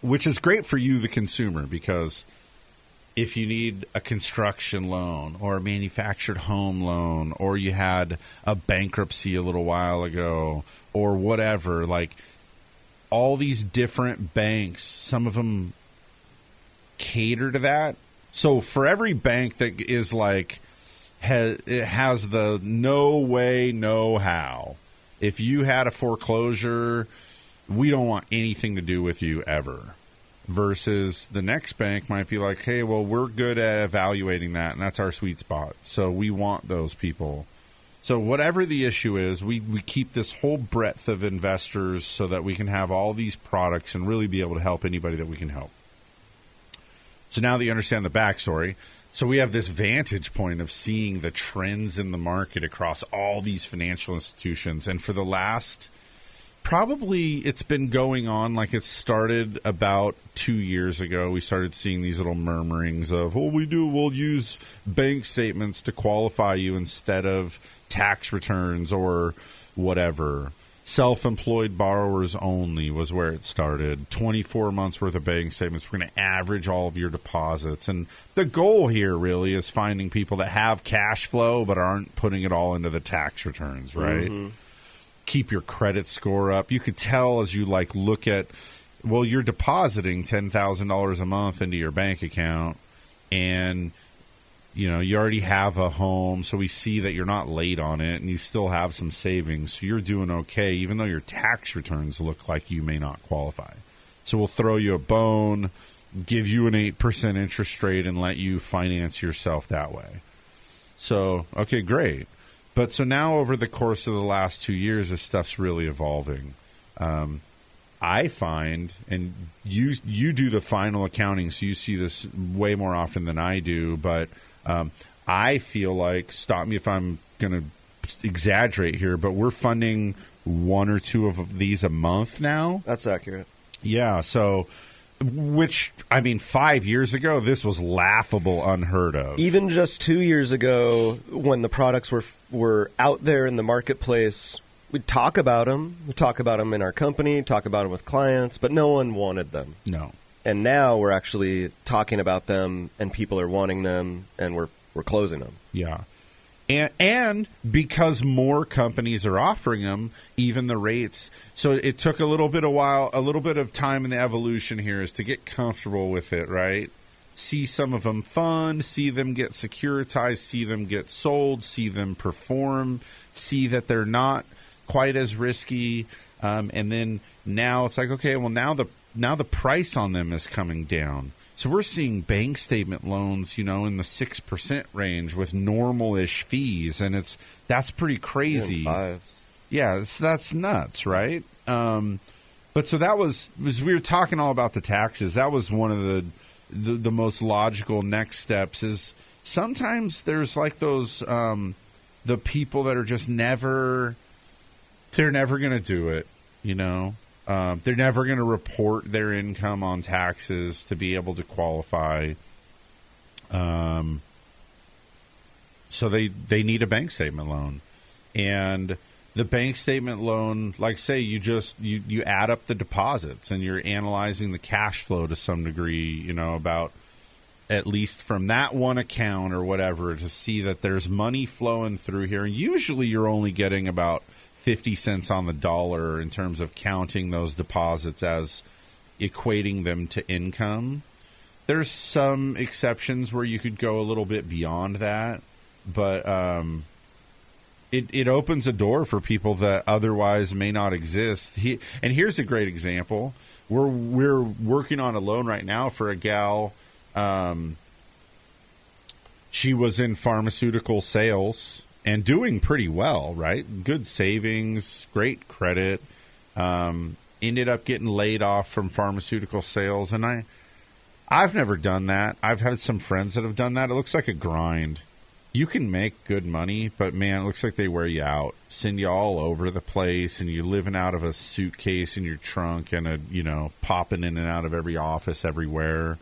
which is great for you, the consumer, because if you need a construction loan or a manufactured home loan, or you had a bankruptcy a little while ago, or whatever, like all these different banks, some of them cater to that. So for every bank that is like has it has the no way, no how. If you had a foreclosure we don't want anything to do with you ever. Versus the next bank might be like, hey, well, we're good at evaluating that, and that's our sweet spot. So we want those people. So whatever the issue is, we, we keep this whole breadth of investors so that we can have all these products and really be able to help anybody that we can help. So now that you understand the backstory, so we have this vantage point of seeing the trends in the market across all these financial institutions. And for the last – probably it's been going on like it started about two years ago. We started seeing these little murmurings of, "Well, we do. We'll use bank statements to qualify you instead of tax returns or whatever." Self-employed borrowers only was where it started. Twenty-four months worth of bank statements. We're going to average all of your deposits, and the goal here really is finding people that have cash flow but aren't putting it all into the tax returns, right? Mm-hmm. Keep your credit score up. You could tell as you like look at well, you're depositing ten thousand dollars a month into your bank account, and you know you already have a home, so we see that you're not late on it, and you still have some savings, so you're doing okay, even though your tax returns look like you may not qualify. So we'll throw you a bone, give you an eight percent interest rate, and let you finance yourself that way. So okay, great. But so now, over the course of the last two years, this stuff's really evolving. Um, I find, and you you do the final accounting, so you see this way more often than I do. But um, I feel like, stop me if I'm going to exaggerate here, but we're funding one or two of these a month now. That's accurate. Yeah. So, which I mean, five years ago, this was laughable, unheard of. Even just two years ago, when the products were were out there in the marketplace, we'd talk about them. We talk about them in our company, talk about them with clients, but no one wanted them. No. And now we're actually talking about them, and people are wanting them, and we're we're closing them. Yeah. And, and because more companies are offering them, even the rates. So it took a little bit of while, a little bit of time in the evolution here is to get comfortable with it, right? See some of them fund, see them get securitized, see them get sold, see them perform, see that they're not quite as risky, um, and then now it's like, okay, well now the now the price on them is coming down. So we're seeing bank statement loans, you know, in the six percent range with normal-ish fees, and it's that's pretty crazy. Yeah, it's, that's nuts, right? Um, but so that was was we were talking all about the taxes. That was one of the the, the most logical next steps. Is sometimes there's like those um, the people that are just never they're never going to do it, you know. Um, they're never going to report their income on taxes to be able to qualify. Um, so they they need a bank statement loan, and the bank statement loan, like say you just you you add up the deposits and you're analyzing the cash flow to some degree, you know about at least from that one account or whatever to see that there's money flowing through here, and usually you're only getting about 50 cents on the dollar in terms of counting those deposits as equating them to income. There's some exceptions where you could go a little bit beyond that, but um, it, it opens a door for people that otherwise may not exist. He, and here's a great example. We're we're working on a loan right now for a gal. Um, she was in pharmaceutical sales and doing pretty well, right? Good savings, great credit. Um, ended up getting laid off from pharmaceutical sales, and I, I've never done that. I've had some friends that have done that. It looks like a grind. You can make good money, but man, it looks like they wear you out, send you all over the place, and you're living out of a suitcase in your trunk and a you know popping in and out of every office everywhere,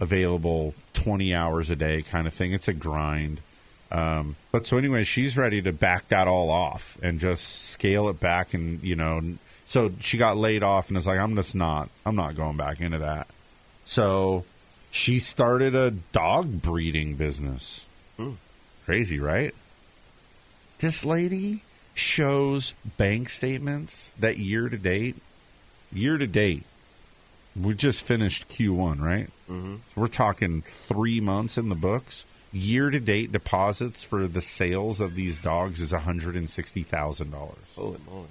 available twenty hours a day kind of thing. It's a grind. Um, but so anyway, she's ready to back that all off and just scale it back, and you know, so she got laid off and is like, I'm just not, I'm not going back into that. So she started a dog breeding business. Crazy, right? This lady shows bank statements that year to date, year to date. We just finished Q1, right? Mm-hmm. So we're talking three months in the books. Year to date deposits for the sales of these dogs is hundred and sixty thousand dollars. Holy moly!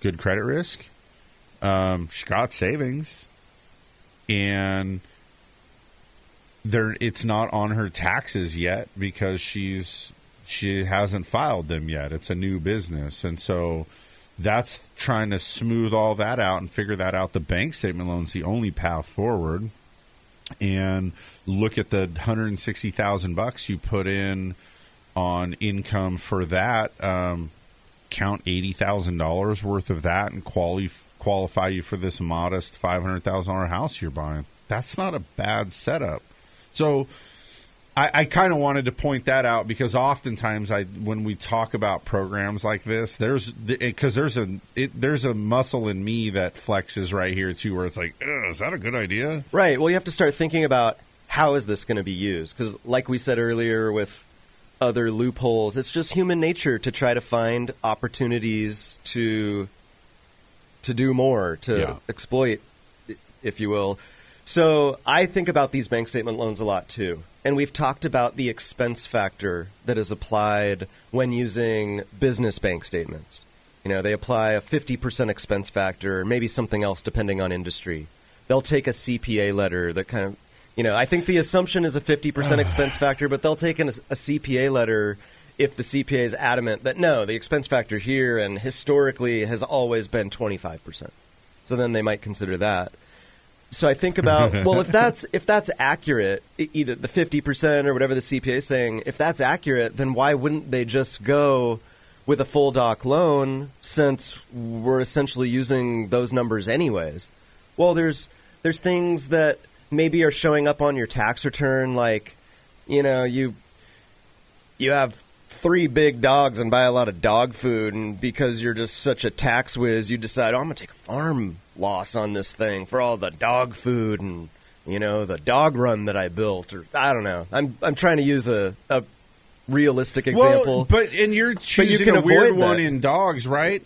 Good credit risk. Um, she's savings, and there it's not on her taxes yet because she's she hasn't filed them yet. It's a new business, and so that's trying to smooth all that out and figure that out. The bank statement loan's the only path forward, and look at the hundred and sixty thousand bucks you put in on income for that. Um, count eighty thousand dollars worth of that and quali- qualify you for this modest five hundred thousand dollar house you're buying. That's not a bad setup. So I, I kind of wanted to point that out because oftentimes I when we talk about programs like this, there's because there's a it, there's a muscle in me that flexes right here too, where it's like, is that a good idea? Right. Well, you have to start thinking about how is this going to be used? Because, like we said earlier, with other loopholes, it's just human nature to try to find opportunities to to do more, to Yeah. exploit, if you will. So I think about these bank statement loans a lot too. And we've talked about the expense factor that is applied when using business bank statements. You know, they apply a 50% expense factor, or maybe something else depending on industry. They'll take a CPA letter that kind of, you know, I think the assumption is a 50% expense factor, but they'll take an, a CPA letter if the CPA is adamant that no, the expense factor here and historically has always been 25%. So then they might consider that. So I think about well, if that's if that's accurate, either the fifty percent or whatever the CPA is saying, if that's accurate, then why wouldn't they just go with a full doc loan since we're essentially using those numbers anyways? Well, there's there's things that maybe are showing up on your tax return, like you know you you have three big dogs and buy a lot of dog food, and because you're just such a tax whiz, you decide, oh, I'm gonna take a farm loss on this thing for all the dog food and you know the dog run that I built, or I don't know. I'm I'm trying to use a, a realistic example, Well, but and you're But you choosing can a weird avoid one that. in dogs, right?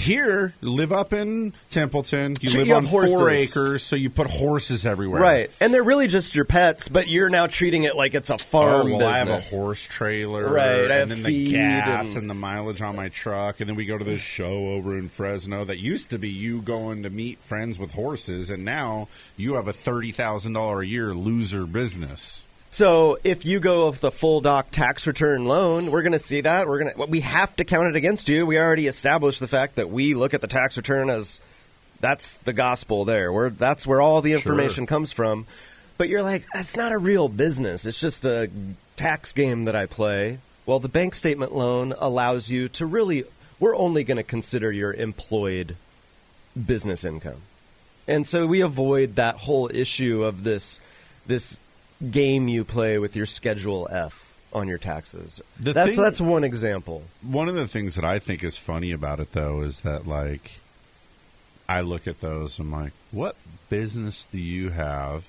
Here, live up in Templeton. You Sure, live you on have four acres, so you put horses everywhere. right? And they're really just your pets, but you're now treating it like it's a farm oh, well, I have a horse trailer, Right, I and have then feed the gas and- and... the mileage on my truck, and then we go to this show over in Fresno that used to be you going to meet friends with horses, and now you have a thirty thousand dollar a year loser business. So if you go with the full doc tax return loan, we're going to see that. We're going to we have to count it against you. We already established the fact that we look at the tax return as that's the gospel there. Where that's where all the information comes from. But you're like, that's not a real business. It's just a tax game that I play. Well, the bank statement loan allows you to really we're only going to consider your employed business income. And so we avoid that whole issue of this this game you play with your schedule F on your taxes. The that's thing- that's one example. One of the things that I think is funny about it, though, is that like I look at those, and I'm like, what business do you have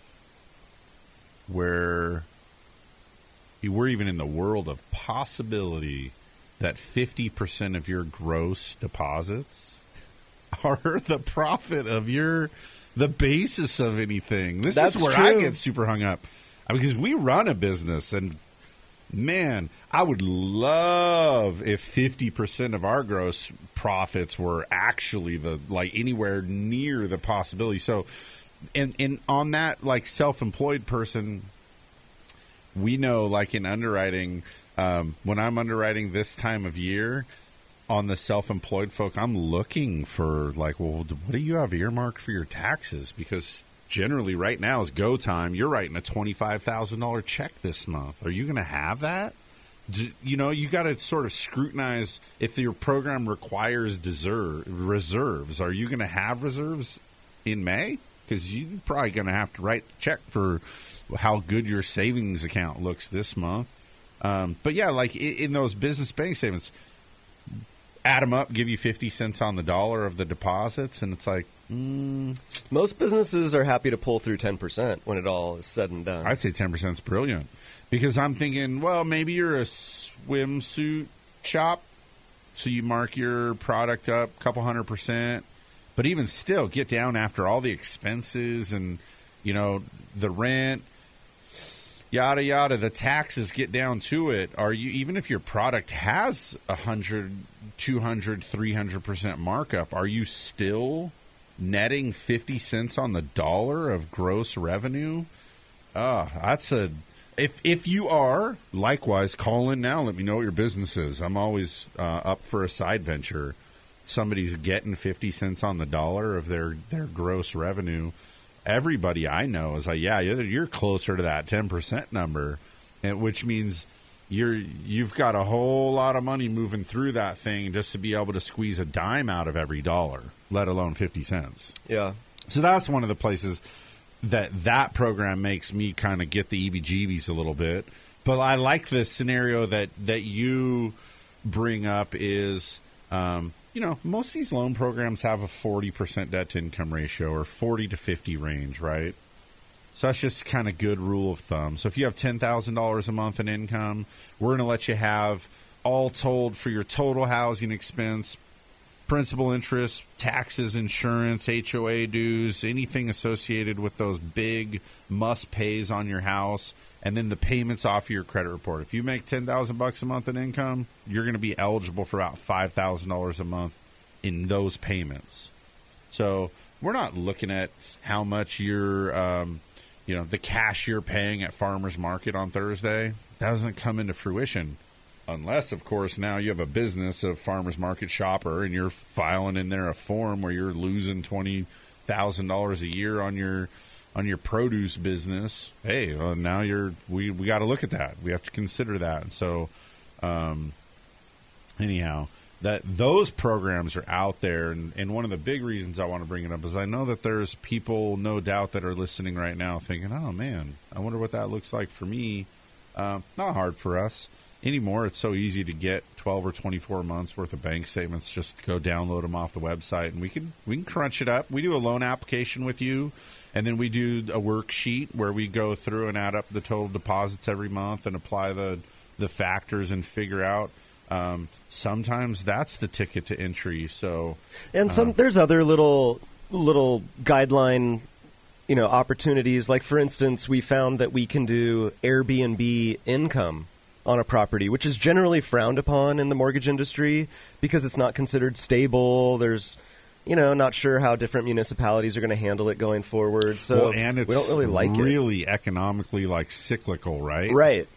where we're even in the world of possibility that 50% of your gross deposits are the profit of your the basis of anything. This That's is where I get super hung up Because we run a business and man, I would love if 50% of our gross profits were actually the like anywhere near the possibility. So and and on that like self-employed person we know like in underwriting um, when I'm underwriting this time of year on the self-employed folk, I'm looking for like, well, what do you have earmarked for your taxes? Because generally, right now is go time. You're writing a twenty-five thousand dollar check this month. Are you going to have that? D- you know, you got to sort of scrutinize if your program requires deserve, reserves. Are you going to have reserves in May? Because you're probably going to have to write a check for how good your savings account looks this month. Um, but yeah, like in, in those business bank statements, add them up, give you 50 cents on the dollar of the deposits, and it's like, mm, Most businesses are happy to pull through 10% when it all is said and done. I'd say 10% is brilliant. Because I'm thinking, well, maybe you're a swimsuit shop, so you mark your product up a couple hundred percent. But even still, get down after all the expenses and, you know, the rent, yada yada the taxes get down to it are you even if your product has a hundred 200 300% markup are you still netting 50 cents on the dollar of gross revenue? Uh that's a if if you are likewise call in now. Let me know what your business is. I'm always uh, up for a side venture. Somebody's getting 50 cents on the dollar of their their gross revenue. Everybody I know is like, yeah, you're, you're closer to that ten percent number, and which means you're you've got a whole lot of money moving through that thing just to be able to squeeze a dime out of every dollar, let alone fifty cents. Yeah. So that's one of the places that that program makes me kind of get the EBGBs a little bit. But I like the scenario that that you bring up is. Um, you know, most of these loan programs have a 40% debt to income ratio or 40 to 50 range, right? So that's just kind of good rule of thumb. So if you have $10,000 a month in income, we're going to let you have all told for your total housing expense, principal interest, taxes, insurance, HOA dues, anything associated with those big must pays on your house, and then the payments off of your credit report. If you make ten thousand bucks a month in income, you're going to be eligible for about five thousand dollars a month in those payments. So we're not looking at how much you're, um, you know, the cash you're paying at farmers market on Thursday. Doesn't come into fruition unless, of course, now you have a business of farmers market shopper and you're filing in there a form where you're losing twenty thousand dollars a year on your on your produce business, hey, well, now you're we we got to look at that. We have to consider that. So, um, anyhow, that those programs are out there, and, and one of the big reasons I want to bring it up is I know that there's people, no doubt, that are listening right now, thinking, "Oh man, I wonder what that looks like for me." Uh, not hard for us anymore. It's so easy to get 12 or 24 months worth of bank statements. Just go download them off the website, and we can we can crunch it up. We do a loan application with you, and then we do a worksheet where we go through and add up the total deposits every month and apply the the factors and figure out. Um, sometimes that's the ticket to entry. So, And some uh, there's other little little guideline you know opportunities like for instance we found that we can do Airbnb income on a property which is generally frowned upon in the mortgage industry because it's not considered stable there's you know not sure how different municipalities are going to handle it going forward so well, and it's we don't really like it really economically like cyclical, right? Right.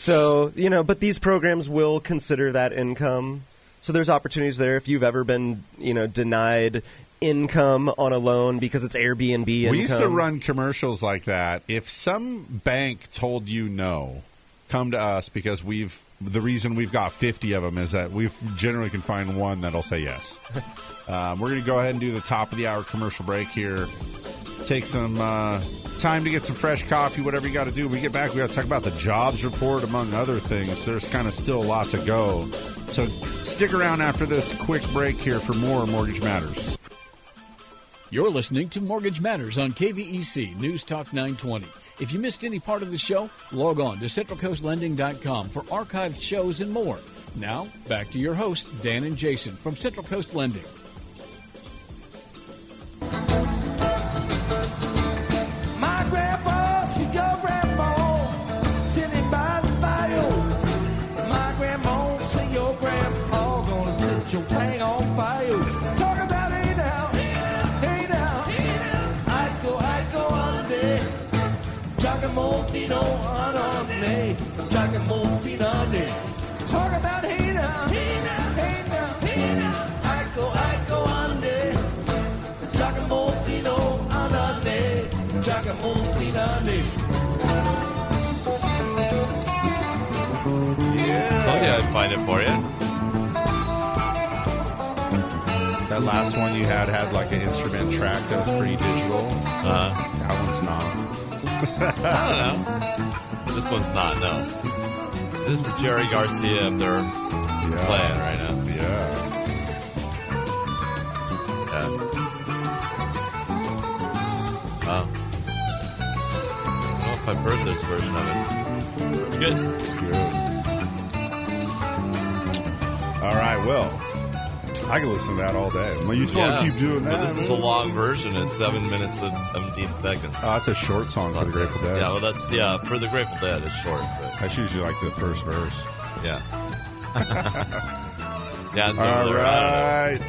So, you know, but these programs will consider that income. So there's opportunities there if you've ever been, you know, denied income on a loan because it's Airbnb income. We used to run commercials like that. If some bank told you no, come to us because we've the reason we've got 50 of them is that we generally can find one that'll say yes. um, we're going to go ahead and do the top of the hour commercial break here. Take some uh, time to get some fresh coffee, whatever you got to do. When we get back, we got to talk about the jobs report, among other things. There's kind of still a lot to go. So stick around after this quick break here for more Mortgage Matters. You're listening to Mortgage Matters on KVEC News Talk 920. If you missed any part of the show, log on to CentralCoastLending.com for archived shows and more. Now, back to your hosts, Dan and Jason from Central Coast Lending. On on Giacomo Fino Talk about hey now. I go, I go ande. Giacomo Fino andate. Giacomo Finande. Told you I'd find it for you. That last one you had had like an instrument track that was pretty digital. Uh, that one's not. I don't know. This one's not, no. This is Jerry Garcia up there playing right now. Yeah. Yeah. Wow. I don't know if I've heard this version of it. It's good. It's good. All right, well, I can listen to that all day. Well, you just want to keep doing that. But this is a long version. It's seven minutes and 17 seconds. Oh, that's a short song for the Grateful Dead. Yeah, well, that's, yeah, for the Grateful Dead, it's short. But, That's usually like the first verse. yeah. yeah, it's All over. I right.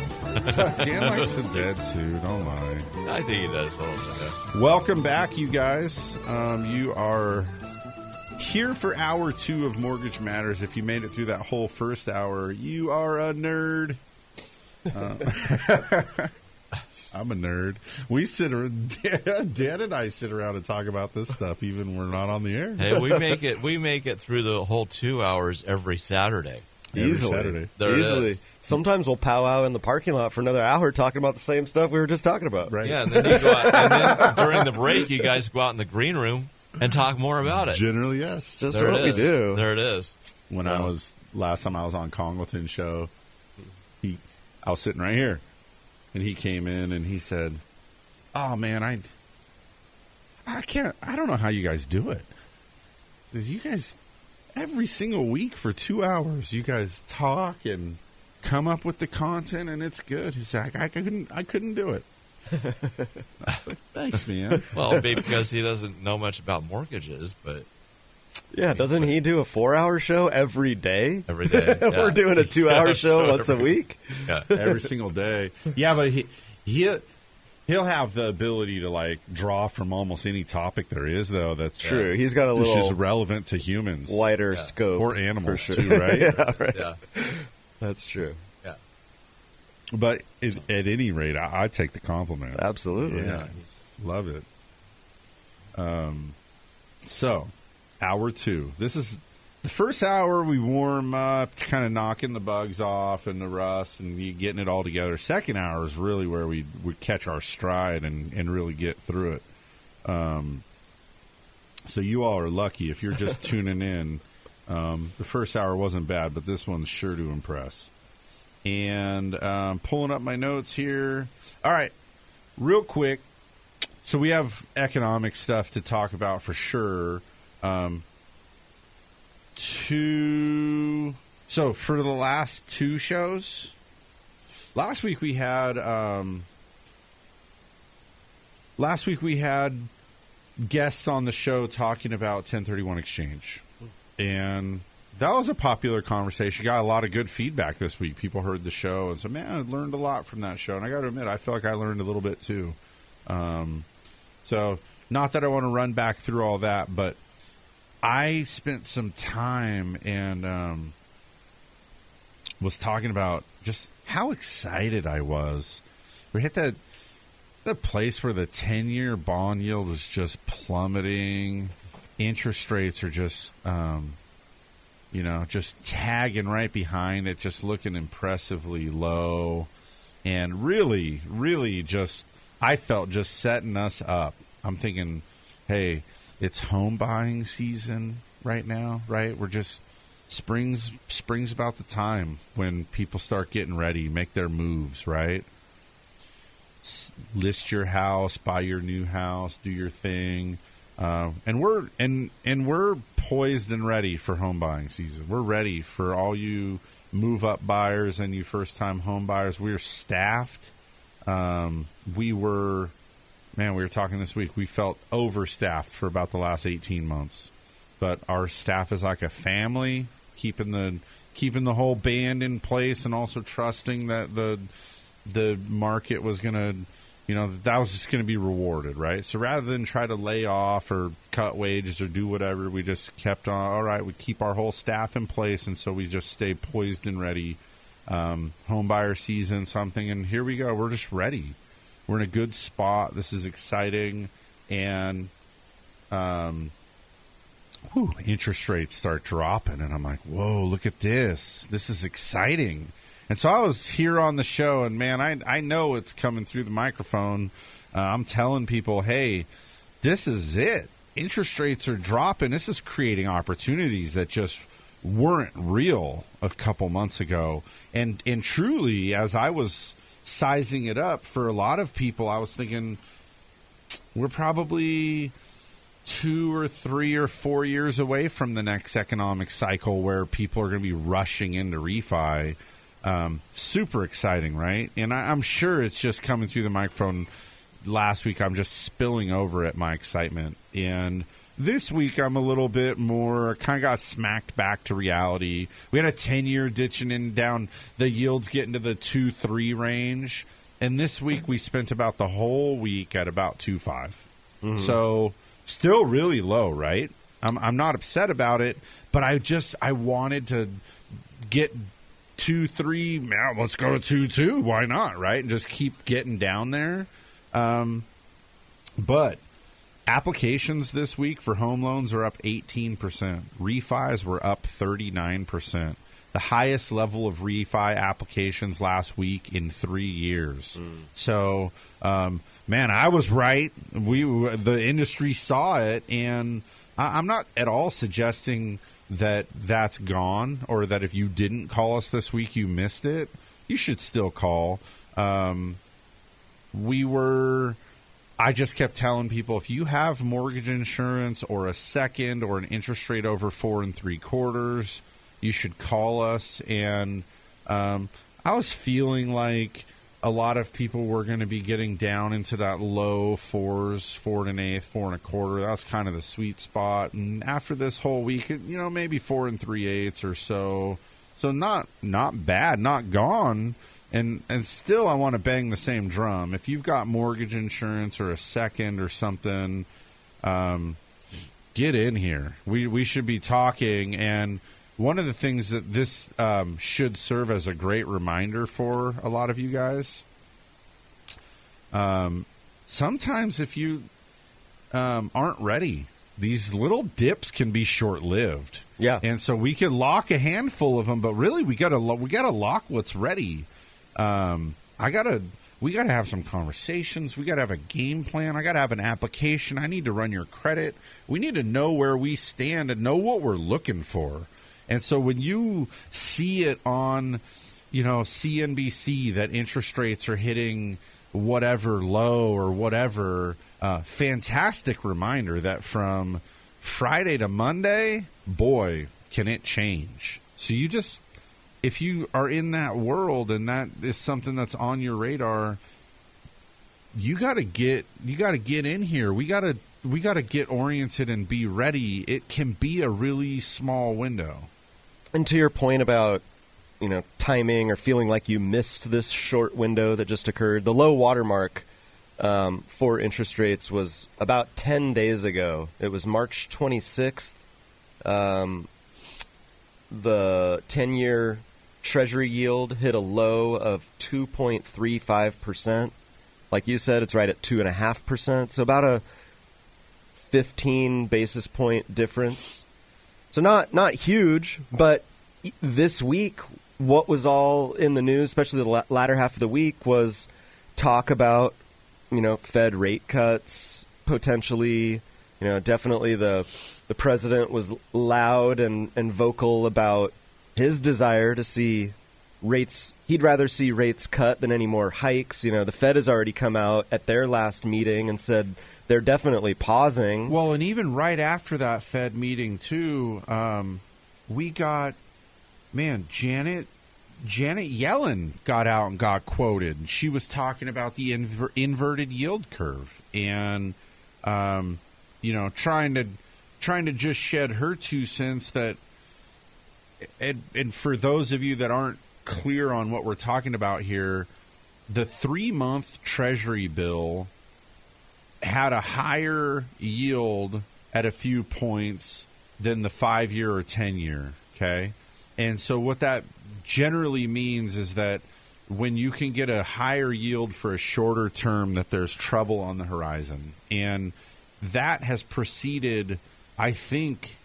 don't. Dan likes the Dead too. Don't lie. I think he does. a little bit, yeah. Welcome back, you guys. Um, you are here for hour two of Mortgage Matters. If you made it through that whole first hour, you are a nerd. Uh, I'm a nerd. We sit around, Dan and I sit around and talk about this stuff, even when we're not on the air. Hey, we make it. We make it through the whole two hours every Saturday. Every Easily. Saturday. There Easily. is. Sometimes we'll powwow in the parking lot for another hour talking about the same stuff we were just talking about. Right. Yeah, and then you go out, and then during the break, you guys go out in the green room and talk more about it. Generally, yes. Just There what we do. There it is. when So- I was last time I was on Congalton show, he I was sitting right here, and he came in and he said, "Oh man, I I can't. I don't know how you guys do it. You guys every single week for two hours, you guys talk and come up with the content, and it's good." He's like, "I couldn't. I couldn't do it." I was like, Thanks, man. Well, maybe because he doesn't know much about mortgages, but Yeah, doesn't he do a four-hour show every day? every day yeah. We're doing a two-hour Yeah, show so once a week. Yeah. every single day. Yeah, but he he he'll have the ability to like draw from almost any topic there is, though. That's True. He's got a that's little just relevant to humans, wider Yeah. scope or animals for sure. too, right? yeah, right. Yeah. That's true. Yeah. But at, at any rate, I, I take the compliment. Absolutely. Yeah, love it. Um, so hour two. This is the first hour. We warm up, kind of knocking the bugs off and the rust, and getting it all together. Second hour is really where we we catch our stride and and really get through it. Um, so you all are lucky if you're just tuning in. Um, the first hour wasn't bad, but this one's sure to impress. And um, pulling up my notes here. All right, real quick. So we have economic stuff to talk about for sure. Um, two. So for the last two shows, last week we had. Um, last week we had guests on the show talking about 1031 exchange, and that was a popular conversation. Got a lot of good feedback this week. People heard the show and said, "Man, I learned a lot from that show." And I got to admit, I feel like I learned a little bit too. Um, so, not that I want to run back through all that, but I spent some time and um, was talking about just how excited I was. We hit that the place where the ten year bond yield was just plummeting. Interest rates are just, um, you know, just tagging right behind it, just looking impressively low, and really, really just I felt just setting us up. I'm thinking, hey, it's home buying season right now, right? We're just spring's spring's about the time when people start getting ready, make their moves, right? List your house, buy your new house, do your thing, uh, and we're and and we're poised and ready for home buying season. We're ready for all you move up buyers and you first time home buyers. We're staffed. Um, we were, man, we were talking this week. We felt overstaffed for about the last eighteen months, but our staff is like a family, keeping the keeping the whole band in place, and also trusting that the the market was going to, you know that, was just going to be rewarded, right? So rather than try to lay off or cut wages or do whatever, we just kept on. All right, we keep our whole staff in place, and so we just stay poised and ready. Um, home buyer season, something, and here we go. We're just ready. We're in a good spot. This is exciting, and um, whew, interest rates start dropping, and I'm like, whoa, look at this. This is exciting. And so I was here on the show, and man, I I know it's coming through the microphone. Uh, I'm telling people, hey, this is it. Interest rates are dropping. This is creating opportunities that just weren't real a couple months ago. And and truly, as I was sizing it up for a lot of people, I was thinking we're probably two or three or four years away from the next economic cycle where people are going to be rushing into refi. Um, super exciting, right? And I, I'm sure it's just coming through the microphone. Last week, I'm just spilling over at my excitement. And this week, I'm a little bit more kind of got smacked back to reality. We had a 10 year ditching in down, the yields getting to the 2 3 range. And this week, we spent about the whole week at about 2 5. Mhm. So, still really low, right? I'm, I'm not upset about it, but I just, I wanted to get two, three. Now let's go to two, two. Why not? Right, and just keep getting down there. Um, but applications this week for home loans are up eighteen percent. Refis were up thirty nine percent. The highest level of refi applications last week in three years. So, um, man, I was right. We the industry saw it, and I, I'm not at all suggesting that that's gone or that if you didn't call us this week, you missed it. You should still call. Um, we were. I just kept telling people if you have mortgage insurance or a second or an interest rate over four and three quarters, you should call us. And um, I was feeling like a lot of people were going to be getting down into that low fours, four and an eighth, four and a quarter. That's kind of the sweet spot. And after this whole week, you know, maybe four and three eighths or so. So not not bad, not gone. And and still, I want to bang the same drum. If you've got mortgage insurance or a second or something, um, get in here. We we should be talking. And one of the things that this um, should serve as a great reminder for a lot of you guys. Um, sometimes if you um, aren't ready, these little dips can be short lived. Yeah, and so we can lock a handful of them, but really we gotta lo- we gotta lock what's ready. Um, I gotta we gotta have some conversations. We gotta have a game plan. I gotta have an application. I need to run your credit. We need to know where we stand and know what we're looking for. And so when you see it on, you know, CNBC that interest rates are hitting whatever low or whatever, uh, fantastic reminder that from Friday to Monday, boy, can it change. So you just, if you are in that world and that is something that's on your radar, you got to get you got to get in here. We got to we got to get oriented and be ready. It can be a really small window. And to your point about you know timing or feeling like you missed this short window that just occurred, the low watermark um, for interest rates was about ten days ago. It was March 26th. Um, the ten-year Treasury yield hit a low of 2.35 percent. Like you said, it's right at two and a half percent. So about a 15 basis point difference. So not not huge, but this week, what was all in the news, especially the latter half of the week, was talk about you know Fed rate cuts potentially. You know, definitely the the president was loud and, and vocal about his desire to see rates. He'd rather see rates cut than any more hikes. You know, the Fed has already come out at their last meeting and said they're definitely pausing. Well, and even right after that Fed meeting too, um, we got man Janet Janet Yellen got out and got quoted. She was talking about the inver- inverted yield curve and um, you know trying to trying to just shed her two cents that and, and for those of you that aren't clear on what we're talking about here, the three month Treasury bill had a higher yield at a few points than the five year or 10 year. Okay. And so what that generally means is that when you can get a higher yield for a shorter term, that there's trouble on the horizon. And that has preceded, I think,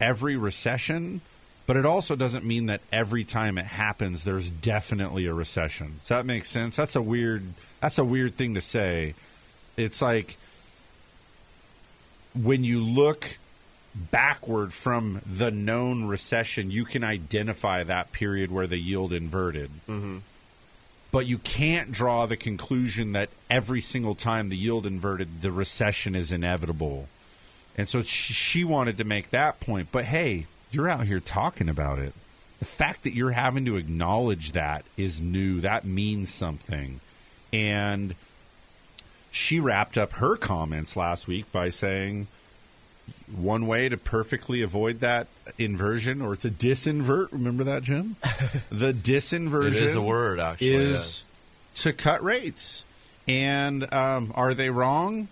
every recession. But it also doesn't mean that every time it happens, there's definitely a recession. Does that make sense? That's a weird. That's a weird thing to say. It's like when you look backward from the known recession, you can identify that period where the yield inverted. Mm-hmm. But you can't draw the conclusion that every single time the yield inverted, the recession is inevitable. And so she, she wanted to make that point. But hey, you're out here talking about it. The fact that you're having to acknowledge that is new. That means something. And she wrapped up her comments last week by saying one way to perfectly avoid that inversion or to disinvert, remember that, Jim? the disinversion It is a word, actually, is yes. to cut rates. And um, are they wrong?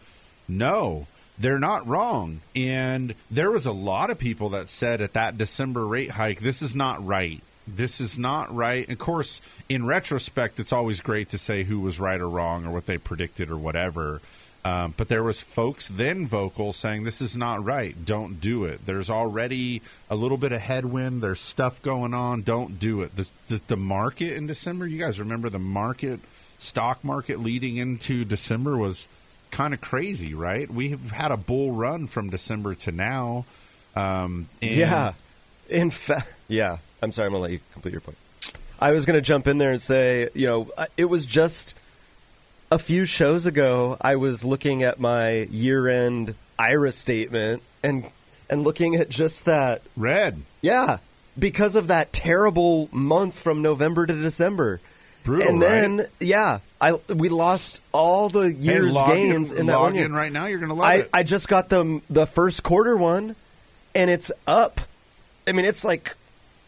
No, they're not wrong. And there was a lot of people that said at that December rate hike, this is not right. This is not right. Of course, in retrospect, it's always great to say who was right or wrong or what they predicted or whatever. Um, but there was folks then vocal saying this is not right. Don't do it. There's already a little bit of headwind. There's stuff going on. Don't do it. The, the, the market in December. You guys remember the market, stock market leading into December was kind of crazy, right? We've had a bull run from December to now. Um, yeah. In fact, yeah. I'm sorry. I'm gonna let you complete your point. I was gonna jump in there and say, you know, it was just a few shows ago. I was looking at my year-end IRA statement and and looking at just that red. Yeah, because of that terrible month from November to December. Brutal, and then, right? yeah, I we lost all the year's in- gains in that log one year. in right now, you're gonna love I, it. I just got the the first quarter one, and it's up. I mean, it's like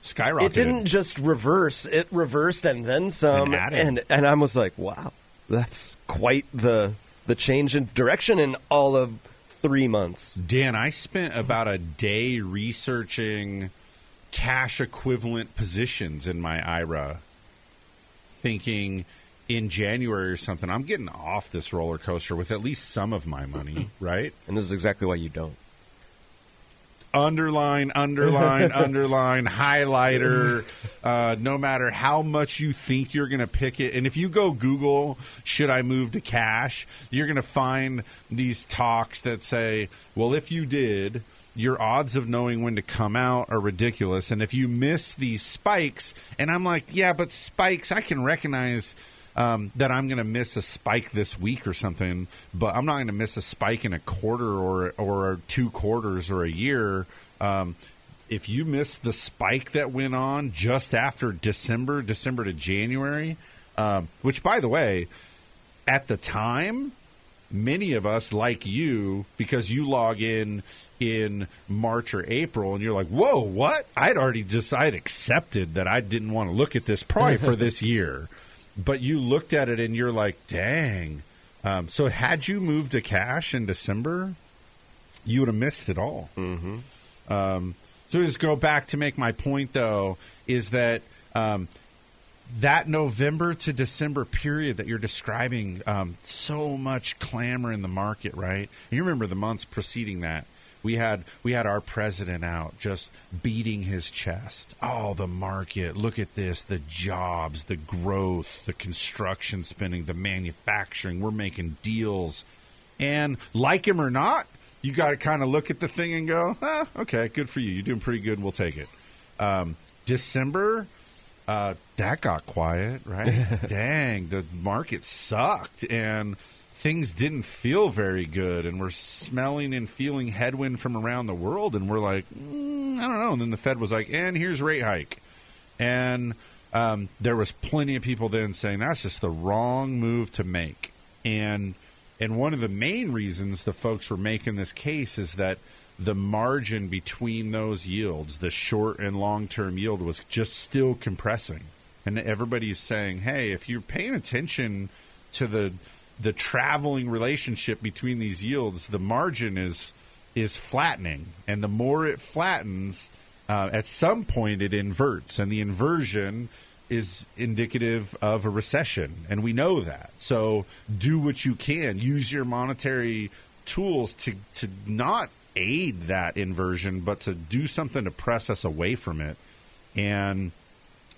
skyrocketed. It didn't just reverse; it reversed and then some. And and and I was like, wow, that's quite the the change in direction in all of three months. Dan, I spent about a day researching cash equivalent positions in my IRA, thinking in January or something, I'm getting off this roller coaster with at least some of my money, right? And this is exactly why you don't. Underline, underline, underline, highlighter. Uh, no matter how much you think you're going to pick it, and if you go Google, should I move to cash? You're going to find these talks that say, well, if you did, your odds of knowing when to come out are ridiculous. And if you miss these spikes, and I'm like, yeah, but spikes, I can recognize um, that I'm going to miss a spike this week or something, but I'm not going to miss a spike in a quarter or or two quarters or a year. Um, if you miss the spike that went on just after December, December to January, um, which by the way, at the time, many of us like you because you log in in March or April and you're like, whoa, what? I'd already just I'd accepted that I didn't want to look at this probably for this year. But you looked at it and you're like, dang. Um, so had you moved to cash in December, you would have missed it all. Mm-hmm. Um, so just go back to make my point, though, is that um, that November to December period that you're describing, um, so much clamor in the market, right? And you remember the months preceding that. We had we had our president out just beating his chest. Oh, the market! Look at this: the jobs, the growth, the construction spending, the manufacturing. We're making deals, and like him or not, you got to kind of look at the thing and go, ah, okay, good for you. You're doing pretty good. We'll take it. Um, December, uh, that got quiet, right? Dang, the market sucked and things didn't feel very good. And we're smelling and feeling headwind from around the world. And we're like, mm, I don't know. And then the Fed was like, and here's rate hike. And um, there was plenty of people then saying that's just the wrong move to make. And and one of the main reasons the folks were making this case is that the margin between those yields, the short and long term yield, was just still compressing. and everybody's saying, "Hey, if you're paying attention to the the traveling relationship between these yields, the margin is is flattening, and the more it flattens, uh, at some point it inverts, and the inversion is indicative of a recession, and we know that. So do what you can. Use your monetary tools to to not aid that inversion, but to do something to press us away from it. And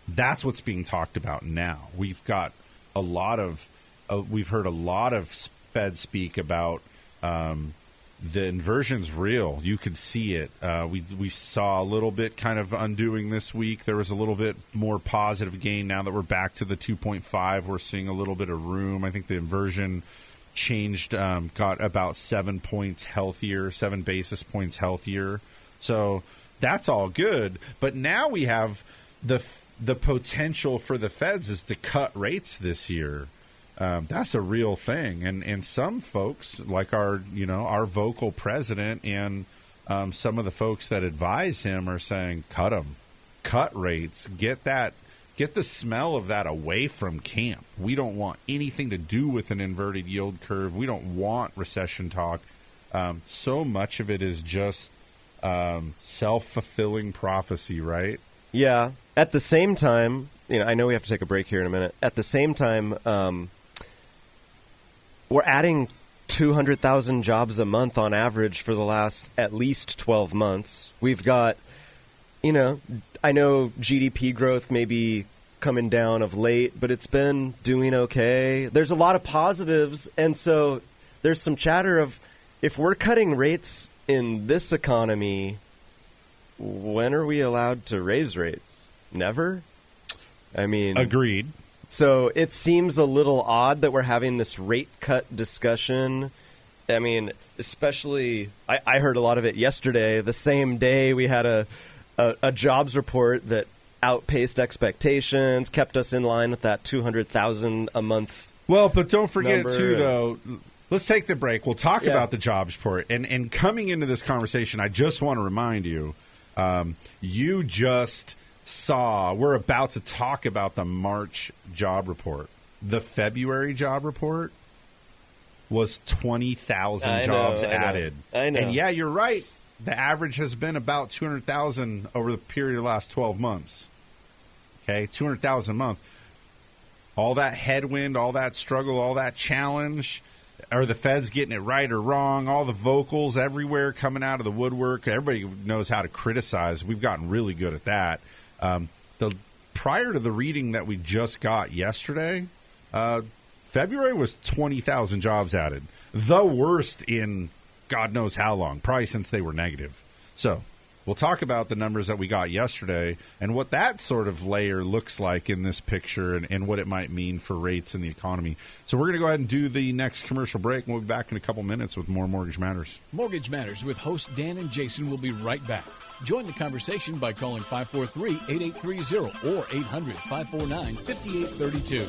that's what's being talked about now. We've got a lot of, uh, we've heard a lot of Fed speak about um, the inversion's real. You can see it. Uh, we we saw a little bit kind of undoing this week. There was a little bit more positive gain now that we're back to the 2.5. We're seeing a little bit of room. I think the inversion changed, um, got about seven points healthier, seven basis points healthier. So that's all good. But now we have the the potential for the Feds is to cut rates this year. Um, that's a real thing, and and some folks like our you know our vocal president and um, some of the folks that advise him are saying cut them, cut rates, get that get the smell of that away from camp. We don't want anything to do with an inverted yield curve. We don't want recession talk. Um, so much of it is just um, self fulfilling prophecy, right? Yeah. At the same time, you know, I know we have to take a break here in a minute. At the same time, um, we're adding 200,000 jobs a month on average for the last at least 12 months. We've got, you know, I know GDP growth may be coming down of late, but it's been doing okay. There's a lot of positives, and so there's some chatter of if we're cutting rates in this economy, when are we allowed to raise rates? Never? I mean, agreed. So it seems a little odd that we're having this rate cut discussion. I mean, especially, I, I heard a lot of it yesterday. The same day we had a, a, a jobs report that outpaced expectations, kept us in line with that 200,000 a month. Well, but don't forget, number. too, though, let's take the break. We'll talk Yeah. about the jobs report. And, and coming into this conversation, I just want to remind you um, you just saw, we're about to talk about the March job report. The February job report was 20,000 I know, jobs I know. added. I know. And yeah, you're right. The average has been about 200,000 over the period of the last 12 months. Okay, 200,000 a month. All that headwind, all that struggle, all that challenge. Are the feds getting it right or wrong? All the vocals everywhere coming out of the woodwork. Everybody knows how to criticize. We've gotten really good at that. Um, the prior to the reading that we just got yesterday, uh, February was twenty thousand jobs added, the worst in God knows how long, probably since they were negative. So we'll talk about the numbers that we got yesterday and what that sort of layer looks like in this picture and, and what it might mean for rates in the economy. So we're going to go ahead and do the next commercial break, and we'll be back in a couple minutes with more Mortgage Matters. Mortgage Matters with host Dan and Jason will be right back. Join the conversation by calling 543-8830 or 800-549-5832.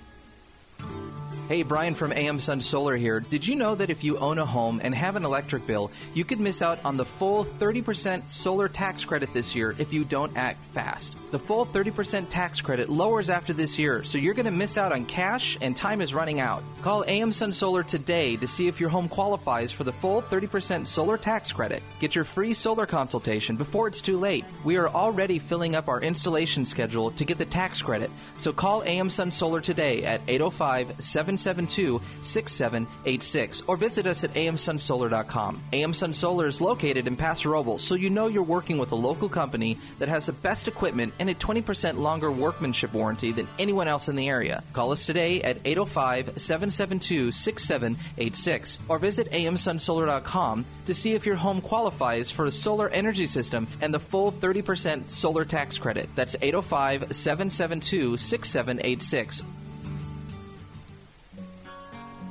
Hey, Brian from AM Sun Solar here. Did you know that if you own a home and have an electric bill, you could miss out on the full 30% solar tax credit this year if you don't act fast? The full 30% tax credit lowers after this year, so you're going to miss out on cash and time is running out. Call AM Sun Solar today to see if your home qualifies for the full 30% solar tax credit. Get your free solar consultation before it's too late. We are already filling up our installation schedule to get the tax credit, so call AM Sun Solar today at 805 772 6786 or visit us at amsunsolar.com. AM Sun Solar is located in Paso Robles, so you know you're working with a local company that has the best equipment and a 20% longer workmanship warranty than anyone else in the area. Call us today at 805 772 6786 or visit amsunsolar.com to see if your home qualifies for a solar energy system and the full 30% solar tax credit. That's 805 772 6786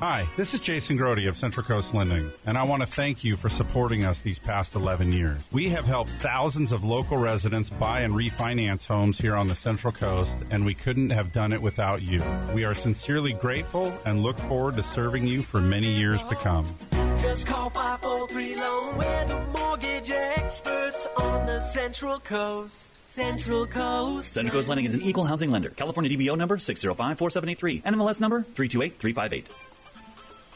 Hi, this is Jason Grody of Central Coast Lending, and I want to thank you for supporting us these past 11 years. We have helped thousands of local residents buy and refinance homes here on the Central Coast, and we couldn't have done it without you. We are sincerely grateful and look forward to serving you for many years to come. Just call 543 Loan. We're the mortgage experts on the Central Coast. Central Coast. Central Coast Lending is an equal housing lender. California DBO number 6054783. NMLS number 328358.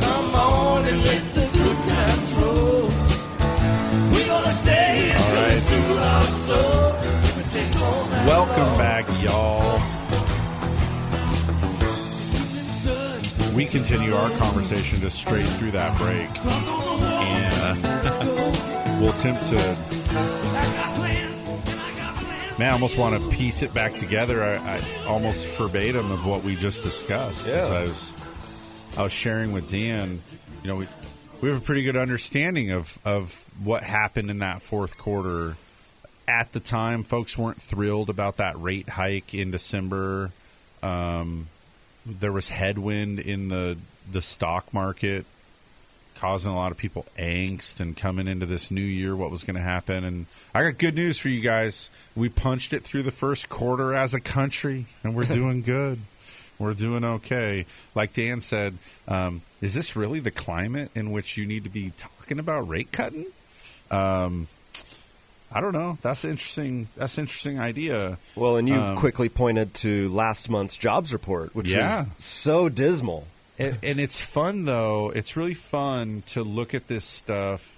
Come on and let the. We're gonna stay we Welcome back, y'all. We continue our conversation just straight through that break. And we'll attempt to. Man, I almost want to piece it back together. I, I almost verbatim of what we just discussed. Yeah. I was, I was sharing with Dan. You know, we we have a pretty good understanding of of what happened in that fourth quarter. At the time, folks weren't thrilled about that rate hike in December. Um, there was headwind in the the stock market causing a lot of people angst and coming into this new year what was going to happen. And i got good news for you guys. We punched it through the first quarter as a country and we're doing good. We're doing okay. Like dan said um, is this really the climate in which you need to be talking about rate cutting? Um, i don't know. That's interesting that's an interesting idea. Well, and you Um, quickly pointed to last month's jobs report, which Yeah. was so dismal. And, and it's fun though. It's really fun to look at this stuff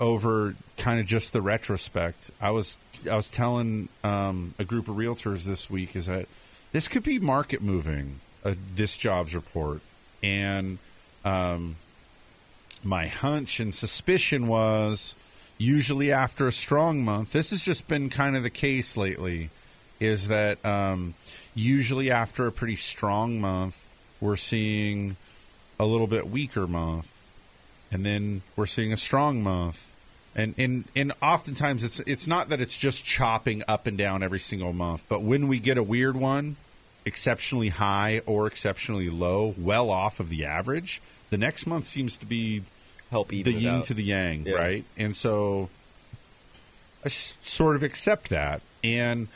over kind of just the retrospect. I was I was telling um, a group of realtors this week is that this could be market moving. Uh, this jobs report and um, my hunch and suspicion was usually after a strong month. This has just been kind of the case lately. Is that um, usually after a pretty strong month, we're seeing a little bit weaker month, and then we're seeing a strong month, and and and oftentimes it's it's not that it's just chopping up and down every single month, but when we get a weird one, exceptionally high or exceptionally low, well off of the average, the next month seems to be help the yin out. to the yang, Yeah. right? And so I s- sort of accept that. And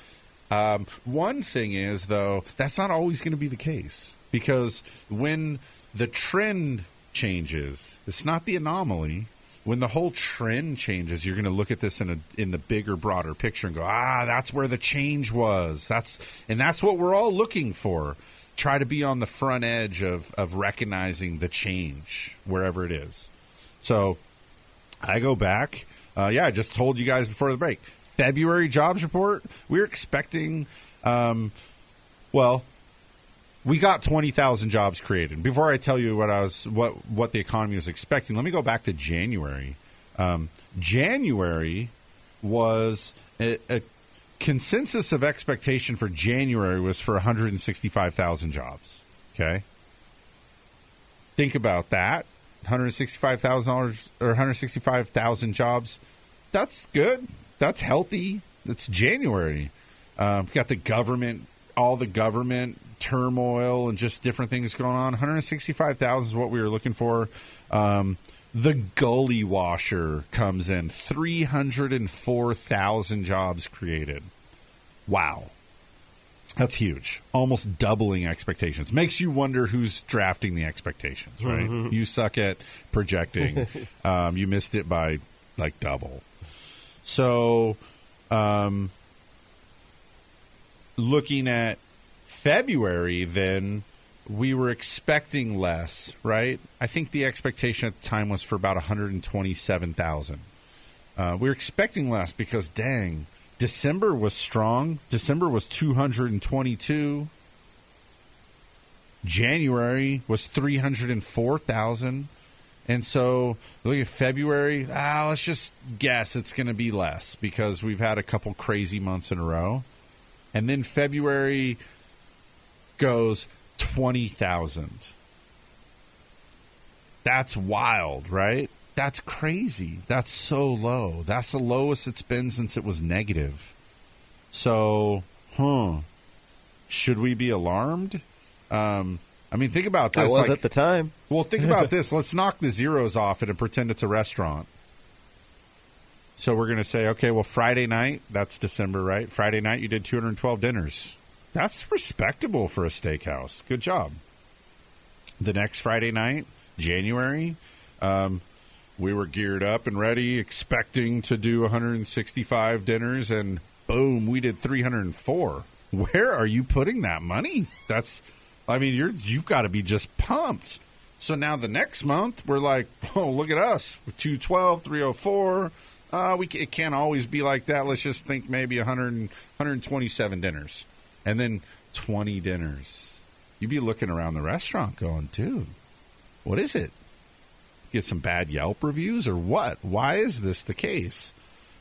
um, one thing is, though, that's not always going to be the case because when the trend changes, it's not the anomaly. When the whole trend changes, you're going to look at this in a in the bigger, broader picture and go, ah, that's where the change was. That's and that's what we're all looking for. Try to be on the front edge of of recognizing the change wherever it is. So I go back. Uh, yeah, I just told you guys before the break. February jobs report. We're expecting. Um, well, we got twenty thousand jobs created. Before I tell you what I was, what what the economy was expecting, let me go back to January. Um, January was a, a consensus of expectation for January was for 165,000 jobs. Okay. Think about that. $165,000 or 165,000 jobs. That's good. That's healthy. That's January. Um, got the government, all the government turmoil and just different things going on. 165,000 is what we were looking for. Um, the gully washer comes in 304,000 jobs created. Wow. That's huge. Almost doubling expectations. Makes you wonder who's drafting the expectations, right? Mhm. You suck at projecting. um, you missed it by like double. So, um, looking at February, then we were expecting less, right? I think the expectation at the time was for about 127,000. Uh, we were expecting less because, dang, December was strong. December was 222. January was 304,000. And so look at February. Ah, let's just guess it's going to be less because we've had a couple crazy months in a row. And then February goes 20,000. That's wild, right? That's crazy. That's so low. That's the lowest it's been since it was negative. So, huh. Should we be alarmed? Um, I mean, think about this. I was like- at the time. Well, think about this. Let's knock the zeros off it and pretend it's a restaurant. So we're going to say, okay, well, Friday night, that's December, right? Friday night, you did 212 dinners. That's respectable for a steakhouse. Good job. The next Friday night, January, um, we were geared up and ready, expecting to do 165 dinners, and boom, we did 304. Where are you putting that money? That's, I mean, you're you've got to be just pumped. So now the next month, we're like, oh, look at us, 212, 304. Uh, we it can't always be like that. Let's just think maybe 100, 127 dinners, and then 20 dinners. You'd be looking around the restaurant, going, dude, what is it? Get some bad Yelp reviews or what? Why is this the case?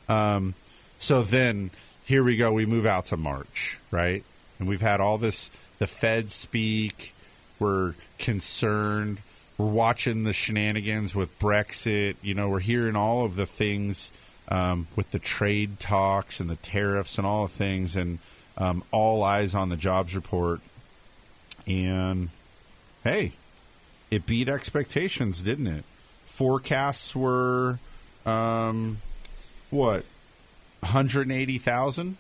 Um, so then here we go. We move out to March, right? And we've had all this. The Fed speak. We're concerned. We're watching the shenanigans with Brexit. You know, we're hearing all of the things um, with the trade talks and the tariffs and all the things, and um, all eyes on the jobs report. And hey, it beat expectations, didn't it? Forecasts were um, what 180,000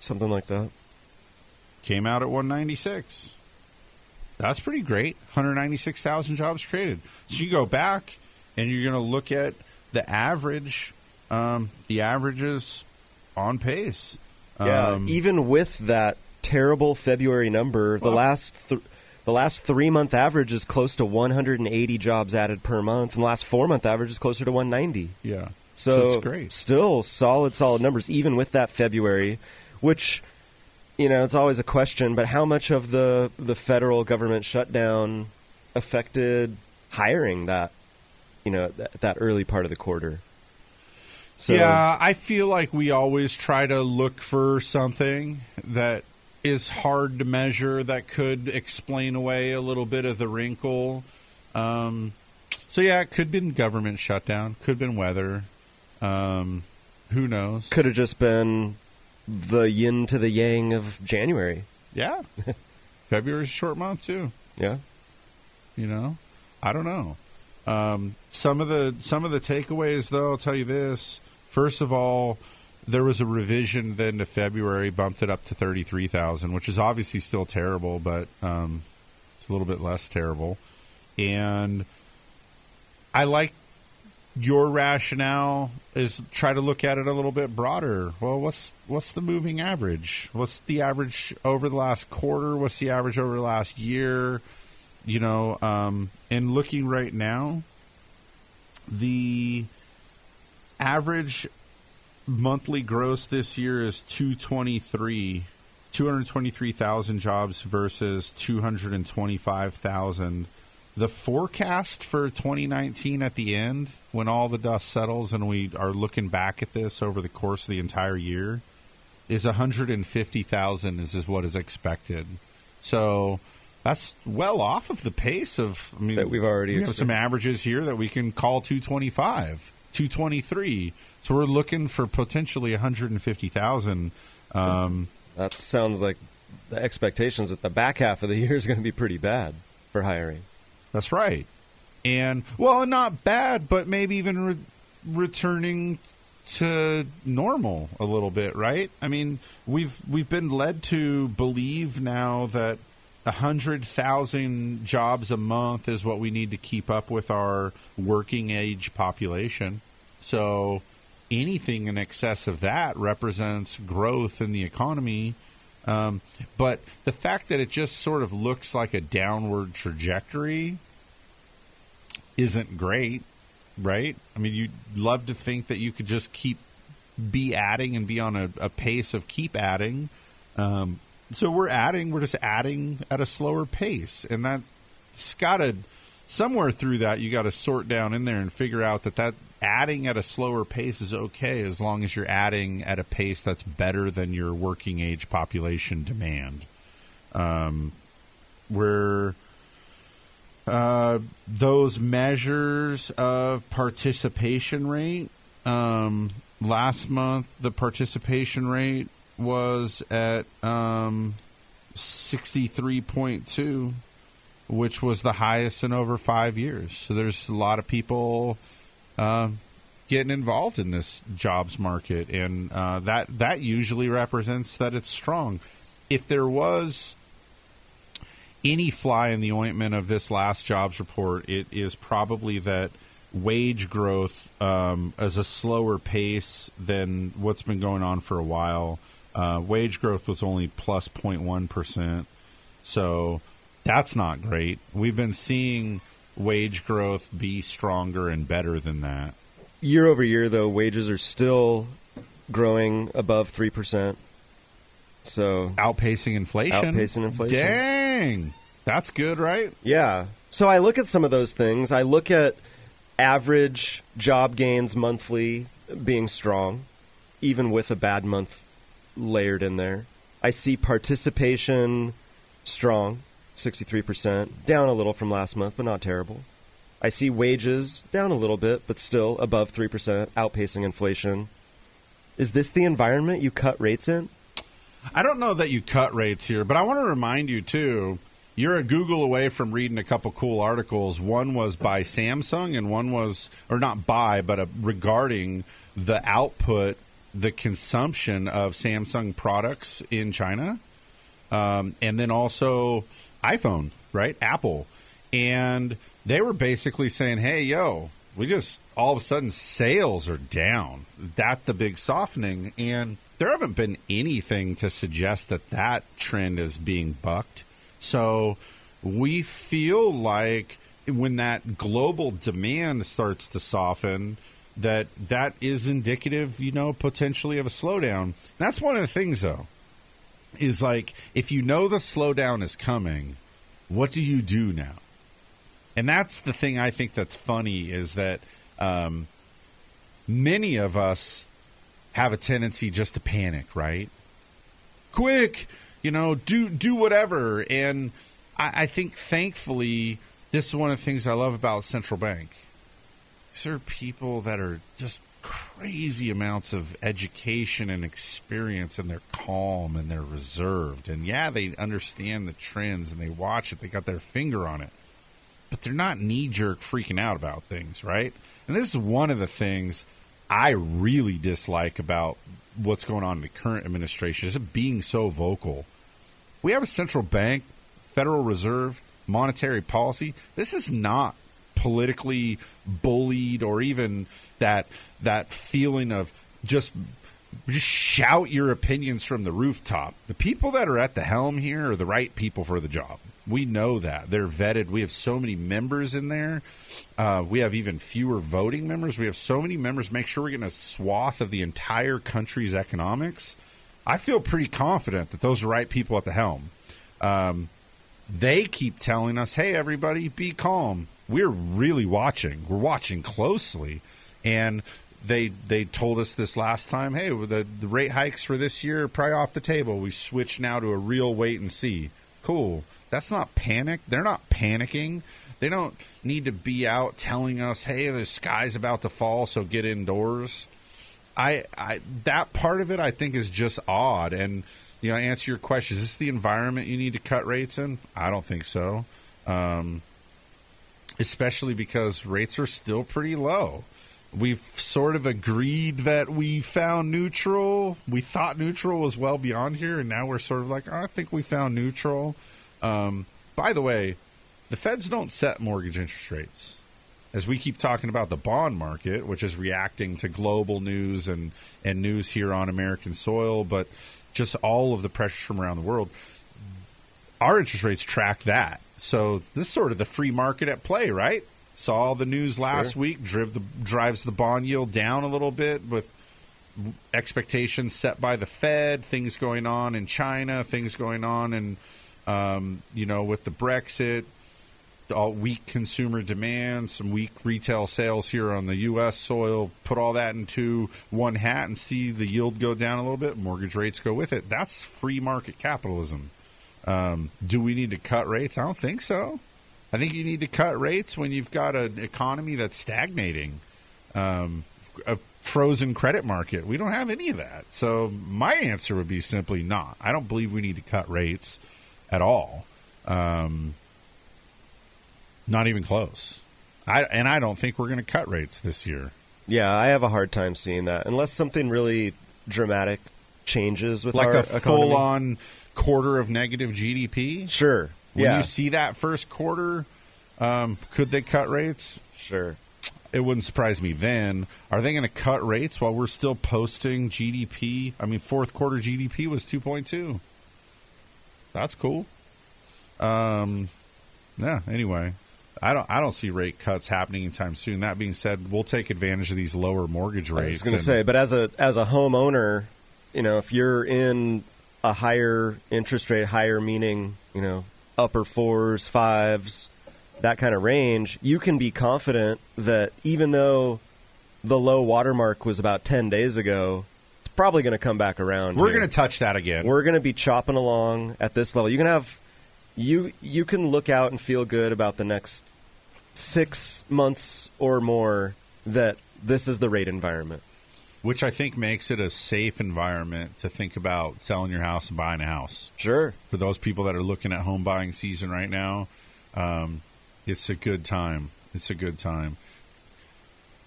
something like that. Came out at 196. That's pretty great. 196,000 jobs created. So you go back and you're going to look at the average. Um, the averages on pace. Yeah, Um, even with that terrible February number, the last th- the last three month average is close to 180 jobs added per month, and the last four month average is closer to 190. Yeah, so, So it's great. Still solid, solid numbers, even with that February, which you know it's always a question. But how much of the the federal government shutdown affected hiring that you know that, that early part of the quarter? So, yeah, I feel like we always try to look for something that is hard to measure that could explain away a little bit of the wrinkle. Um, so yeah, it could have been government shutdown, could have been weather. Um, who knows? could have just been the yin to the yang of January. Yeah, February's a short month too. Yeah, you know, I don't know. Um, some of the some of the takeaways, though, I'll tell you this. First of all, there was a revision then to February, bumped it up to thirty three thousand, which is obviously still terrible, but um, it's a little bit less terrible. And I like your rationale is try to look at it a little bit broader. Well, what's what's the moving average? What's the average over the last quarter? What's the average over the last year? You know, um, and looking right now, the average monthly gross this year is 223 223,000 jobs versus 225,000 the forecast for 2019 at the end, when all the dust settles and we are looking back at this over the course of the entire year, is 150,000 is, is what is expected. So that's well off of the pace of. I mean, That we've already we have some averages here that we can call 225, 223. So we're looking for potentially 150,000. Um, that sounds like the expectations that the back half of the year is going to be pretty bad for hiring. That's right. And well, not bad, but maybe even re- returning to normal a little bit, right? I mean, we've we've been led to believe now that a hundred thousand jobs a month is what we need to keep up with our working age population. So anything in excess of that represents growth in the economy. Um, but the fact that it just sort of looks like a downward trajectory isn't great, right? I mean, you'd love to think that you could just keep be adding and be on a, a pace of keep adding. Um, so we're adding, we're just adding at a slower pace, and that's got to somewhere through that you got to sort down in there and figure out that that adding at a slower pace is okay as long as you're adding at a pace that's better than your working age population demand. Um, we're uh, those measures of participation rate. Um, last month, the participation rate was at um, 63.2, which was the highest in over five years. So there's a lot of people uh, getting involved in this jobs market, and uh, that that usually represents that it's strong. If there was any fly in the ointment of this last jobs report, it is probably that wage growth um, is a slower pace than what's been going on for a while. Uh, wage growth was only plus 0.1 percent, so that's not great. We've been seeing wage growth be stronger and better than that. Year over year, though, wages are still growing above 3%. So outpacing inflation. Outpacing inflation. Dang. That's good, right? Yeah. So I look at some of those things. I look at average job gains monthly being strong, even with a bad month layered in there. I see participation strong, 63%, down a little from last month, but not terrible. I see wages down a little bit, but still above 3%, outpacing inflation. Is this the environment you cut rates in? I don't know that you cut rates here, but I want to remind you too. You're a Google away from reading a couple cool articles. One was by Samsung, and one was, or not by, but a, regarding the output, the consumption of Samsung products in China, um, and then also iPhone, right? Apple, and they were basically saying, "Hey, yo, we just all of a sudden sales are down. That the big softening, and there haven't been anything to suggest that that trend is being bucked. So we feel like when that global demand starts to soften, that that is indicative, you know, potentially of a slowdown. That's one of the things, though, is like if you know the slowdown is coming, what do you do now? And that's the thing I think that's funny is that um, many of us have a tendency just to panic, right? Quick, you know, do do whatever. And I, I think thankfully this is one of the things I love about central bank. These are people that are just crazy amounts of education and experience and they're calm and they're reserved. And yeah, they understand the trends and they watch it, they got their finger on it. But they're not knee jerk freaking out about things, right? And this is one of the things I really dislike about what's going on in the current administration is it being so vocal. We have a central bank, Federal Reserve, monetary policy. This is not politically bullied or even that that feeling of just just shout your opinions from the rooftop. The people that are at the helm here are the right people for the job. We know that they're vetted. We have so many members in there. Uh, we have even fewer voting members. We have so many members. Make sure we're getting a swath of the entire country's economics. I feel pretty confident that those are right people at the helm. Um, they keep telling us, "Hey, everybody, be calm." We're really watching. We're watching closely, and they they told us this last time. Hey, the the rate hikes for this year are probably off the table. We switch now to a real wait and see. Cool. That's not panic. They're not panicking. They don't need to be out telling us, "Hey, the sky's about to fall, so get indoors." I, I that part of it I think is just odd. And you know, answer your question: Is this the environment you need to cut rates in? I don't think so. Um, especially because rates are still pretty low. We've sort of agreed that we found neutral. We thought neutral was well beyond here, and now we're sort of like, oh, I think we found neutral. Um, by the way, the feds don't set mortgage interest rates. As we keep talking about the bond market, which is reacting to global news and, and news here on American soil, but just all of the pressures from around the world, our interest rates track that. So this is sort of the free market at play, right? Saw the news last Sure. week, driv the, drives the bond yield down a little bit with expectations set by the Fed, things going on in China, things going on in, um, you know, with the Brexit, all weak consumer demand, some weak retail sales here on the U.S. soil. Put all that into one hat and see the yield go down a little bit, mortgage rates go with it. That's free market capitalism. Um, do we need to cut rates? I don't think so. I think you need to cut rates when you've got an economy that's stagnating, um, a frozen credit market. We don't have any of that. So my answer would be simply not. I don't believe we need to cut rates at all. Um, not even close. I and I don't think we're going to cut rates this year. Yeah, I have a hard time seeing that unless something really dramatic changes with like our a full on quarter of negative GDP. Sure. When yeah. you see that first quarter, um, could they cut rates? Sure. It wouldn't surprise me then. Are they going to cut rates while we're still posting GDP? I mean, fourth quarter GDP was 2.2. That's cool. Um, yeah. Anyway, I don't. I don't see rate cuts happening anytime soon. That being said, we'll take advantage of these lower mortgage rates. I was going to say, but as a as a homeowner, you know, if you're in a higher interest rate, higher meaning, you know, upper fours, fives, that kind of range, you can be confident that even though the low watermark was about 10 days ago, it's probably going to come back around. we're going to touch that again. We're going to be chopping along at this level. You can have you you can look out and feel good about the next 6 months or more that this is the rate environment. Which I think makes it a safe environment to think about selling your house and buying a house. Sure. For those people that are looking at home buying season right now, um, it's a good time. It's a good time.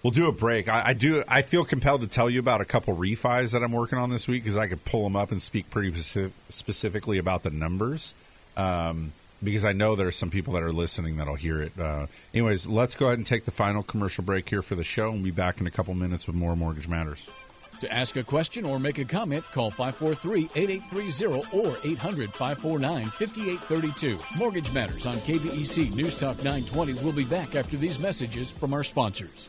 We'll do a break. I, I do. I feel compelled to tell you about a couple refis that I'm working on this week because I could pull them up and speak pretty specific, specifically about the numbers. Um, because I know there are some people that are listening that'll hear it. Uh, anyways, let's go ahead and take the final commercial break here for the show, and we'll be back in a couple minutes with more Mortgage Matters. To ask a question or make a comment, call 543-8830 or 800-549-5832. Mortgage Matters on KVEC News Talk 920 We'll be back after these messages from our sponsors.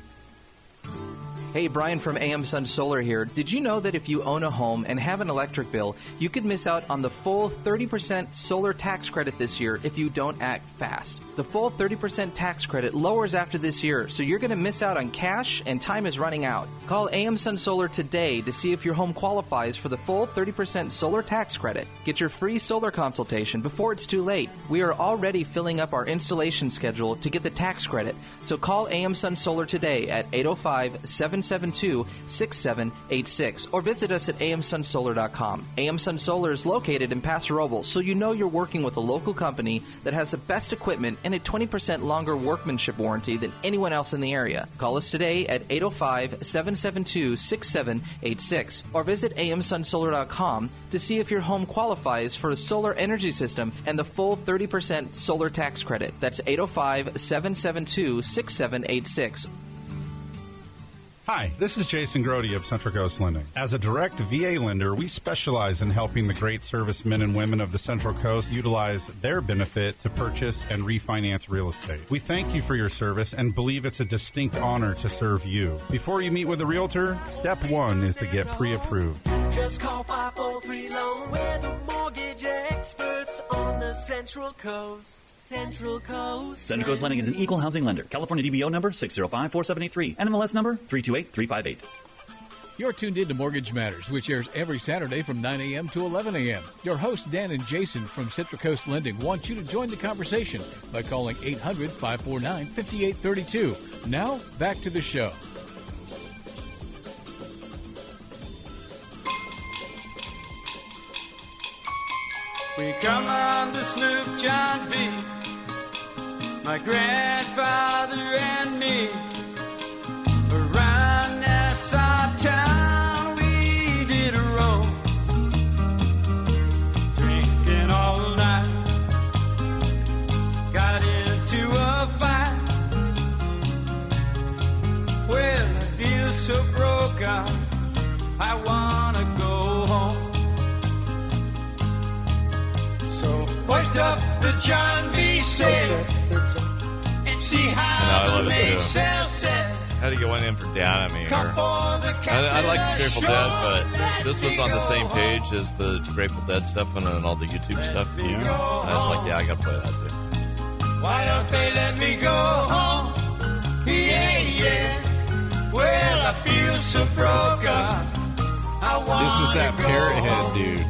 Hey, Brian from AM Sun Solar here. Did you know that if you own a home and have an electric bill, you could miss out on the full 30% solar tax credit this year if you don't act fast? The full 30% tax credit lowers after this year, so you're going to miss out on cash and time is running out. Call AM Sun Solar today to see if your home qualifies for the full 30% solar tax credit. Get your free solar consultation before it's too late. We are already filling up our installation schedule to get the tax credit, so call AM Sun Solar today at 805 772 6786 or visit us at amsunsolar.com. AM Sun Solar is located in Paso Robles, so you know you're working with a local company that has the best equipment and a 20% longer workmanship warranty than anyone else in the area. Call us today at 805 772 6786 or visit amsunsolar.com to see if your home qualifies for a solar energy system and the full 30% solar tax credit. That's 805 772 6786 Hi, this is Jason Grody of Central Coast Lending. As a direct VA lender, we specialize in helping the great servicemen and women of the Central Coast utilize their benefit to purchase and refinance real estate. We thank you for your service and believe it's a distinct honor to serve you. Before you meet with a realtor, step one is to get pre approved. Just call 543 Loan. We're the mortgage experts on the Central Coast. Central Coast. Central Coast Lending is an equal housing lender. California DBO number 6054783. NMLS number 328358. You're tuned in to Mortgage Matters, which airs every Saturday from 9 a.m. to 11 a.m. Your hosts, Dan and Jason from Central Coast Lending, want you to join the conversation by calling 800 549 5832. Now, back to the show. We come on the sloop John B. My grandfather and me. Around Nassau town we did a roll. Drinking all night. Got into a fight. Well, I feel so broken. I wanna So hoist up the John B. sail and see how I the love it too. mainsail set. Had to get one in for Dan. I mean, or- I, I like Grateful Dead, but this was on the same page as the Grateful Dead stuff and then all the YouTube stuff. go I was like, yeah, I gotta play that too. Why don't they let me go home? Yeah, yeah. Well, I feel so broken. I want This is that parrot head dude,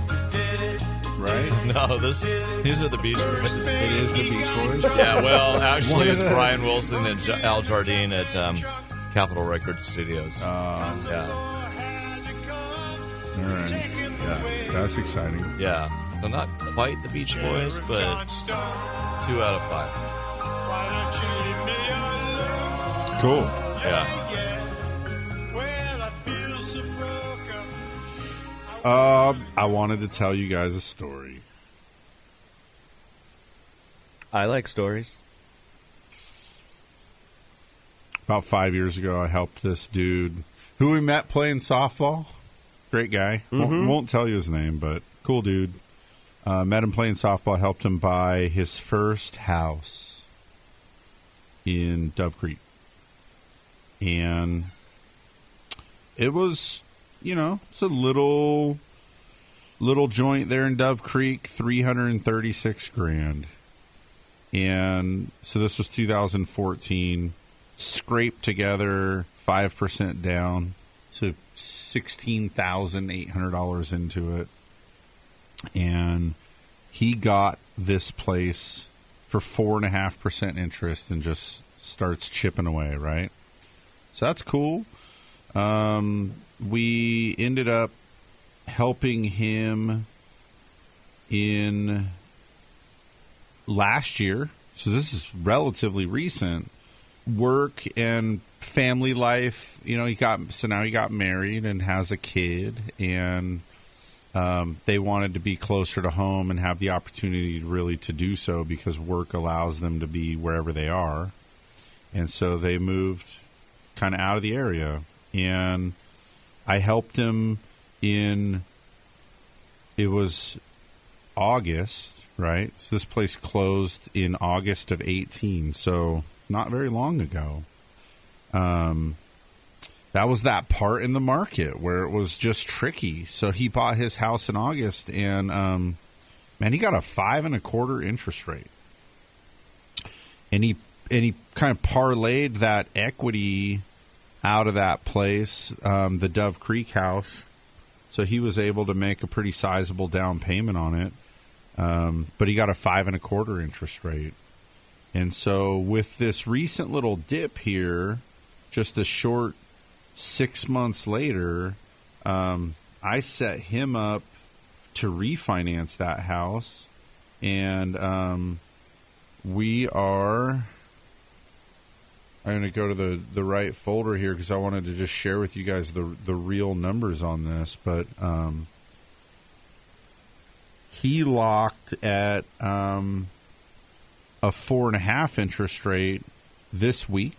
right? No, this these are the Beach Boys. It is the Beach Boys. Yeah, well, actually, it's Brian Wilson and J- Al Jardine at um, Capitol Records Studios. Um, yeah, All right. Yeah, that's exciting. yeah. So not quite the Beach Boys, but two out of five. Cool. Yeah. Uh, I wanted to tell you guys a story. I like stories. About five years ago, I helped this dude who we met playing softball. Great guy. Won't, Mhm. won't tell you his name, but cool dude. Uh, met him playing softball. Helped him buy his first house in Dove Creek, and it was, you know, it's a little little joint there in Dove Creek, three hundred and thirty six grand. And so this was 2014. Scraped together five percent down, so sixteen thousand eight hundred dollars into it, and he got this place for four and a half percent interest and just starts chipping away. Right, so that's cool. Um, we ended up helping him in last year. So this is relatively recent. Work and family life. You know, he got so now he got married and has a kid, and um, they wanted to be closer to home and have the opportunity really to do so because work allows them to be wherever they are, and so they moved kind of out of the area. And I helped him in. It was August, right? So this place closed in August of 18, so not very long ago. Um, that was that part in the market where it was just tricky. So he bought his house in August, and um, man, he got a five and a quarter interest rate, and he and he kind of parlayed that equity out of that place, um, the Dove Creek house. So he was able to make a pretty sizable down payment on it, um, but he got a five and a quarter interest rate. And so with this recent little dip here, just a short six months later, um, I set him up to refinance that house, and um, we are. I'm going to go to the, the right folder here because I wanted to just share with you guys the the real numbers on this. But um, he locked at um, a four and a half interest rate this week,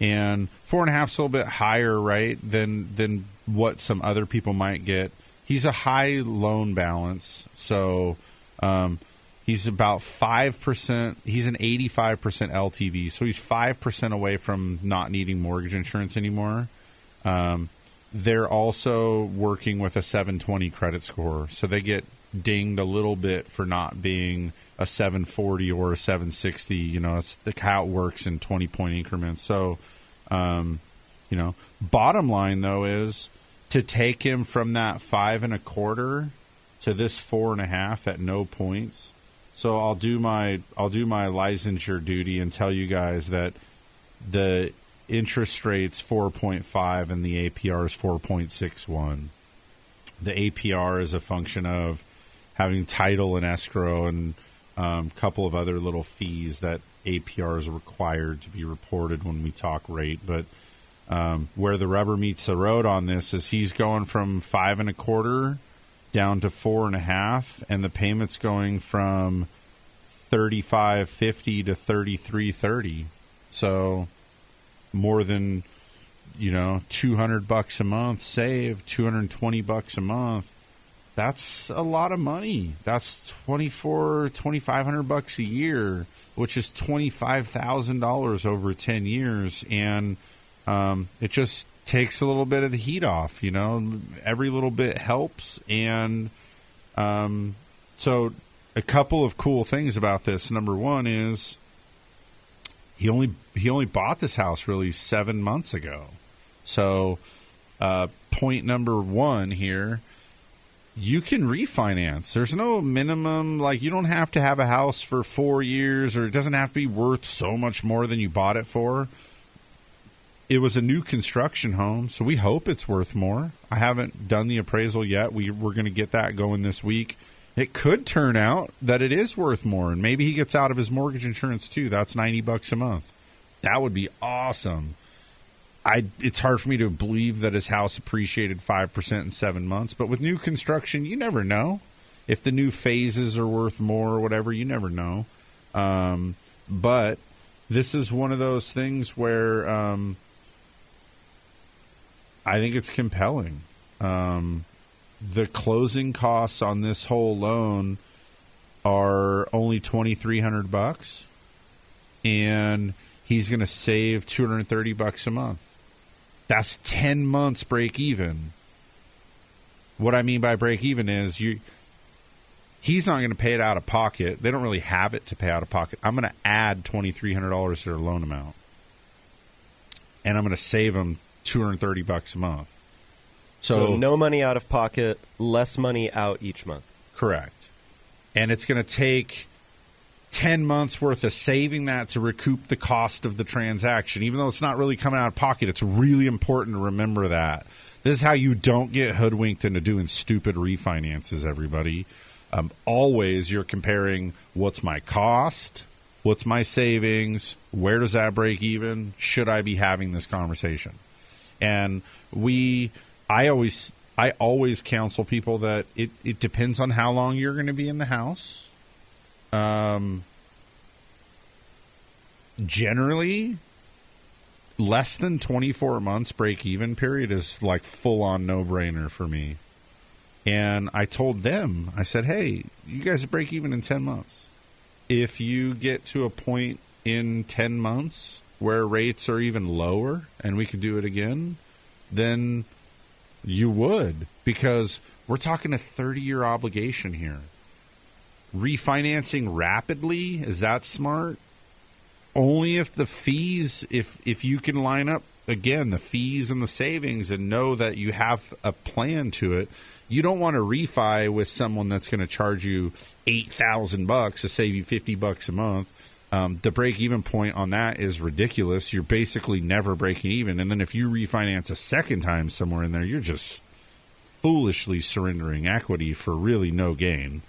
and four and a half is a little bit higher, right, than than what some other people might get. He's a high loan balance, so um, he's about five percent. He's an eighty-five percent LTV, so he's five percent away from not needing mortgage insurance anymore. Um, they're also working with a 720 credit score, so they get dinged a little bit for not being a 740 or a 760. You know, the how it works in 20 point increments. So, um, you know, bottom line though is to take him from that five and a quarter to this four and a half at no points. So I'll do my I'll do my licensure duty and tell you guys that the interest rate's 4.5 and the APR is 4.61. The APR is a function of having title and escrow and a um, couple of other little fees that APR is required to be reported when we talk rate. But um, where the rubber meets the road on this is he's going from five and a quarter down to four and a half, and the payment's going from thirty five fifty to thirty three thirty. So more than you know 200 bucks a month save 220 bucks a month that's a lot of money that's 24 2500 bucks a year which is $25000 over 10 years and um, it just takes a little bit of the heat off you know every little bit helps and um, so a couple of cool things about this number one is he only he only bought this house really seven months ago. So, uh, point number one here, you can refinance. There's no minimum like you don't have to have a house for four years, or it doesn't have to be worth so much more than you bought it for. It was a new construction home, so we hope it's worth more. I haven't done the appraisal yet. We we're going to get that going this week. It could turn out that it is worth more and maybe he gets out of his mortgage insurance too. That's 90 bucks a month. That would be awesome. I it's hard for me to believe that his house appreciated 5% in 7 months but with new construction you never know. If the new phases are worth more or whatever you never know. Um, but this is one of those things where um, i think it's compelling um, the closing costs on this whole loan are only twenty three hundred bucks, and he's going to save two hundred thirty bucks a month. That's ten months break even. What I mean by break even is you. He's not going to pay it out of pocket. They don't really have it to pay out of pocket. I'm going to add twenty three hundred dollars to their loan amount, and I'm going to save them two hundred thirty bucks a month. So, so no money out of pocket, less money out each month. Correct. And it's going to take 10 months worth of saving that to recoup the cost of the transaction. Even though it's not really coming out of pocket, it's really important to remember that. This is how you don't get hoodwinked into doing stupid refinances, everybody. Um, always you're comparing what's my cost, what's my savings, where does that break even? Should I be having this conversation? And we I always I always counsel people that it, it depends on how long you're going to be in the house. Um, generally, less than 24 months break even period is like full on no brainer for me. And I told them, I said, hey, you guys break even in 10 months. If you get to a point in 10 months where rates are even lower and we can do it again, then you would because we're talking a 30 year obligation here. Refinancing rapidly, is that smart? Only if the fees, if if you can line up again the fees and the savings and know that you have a plan to it. You don't want to refi with someone that's going to charge you eight thousand bucks to save you fifty bucks a month. Um, the break even point on that is ridiculous. You're basically never breaking even, and then if you refinance a second time somewhere in there, you're just foolishly surrendering equity for really no gain.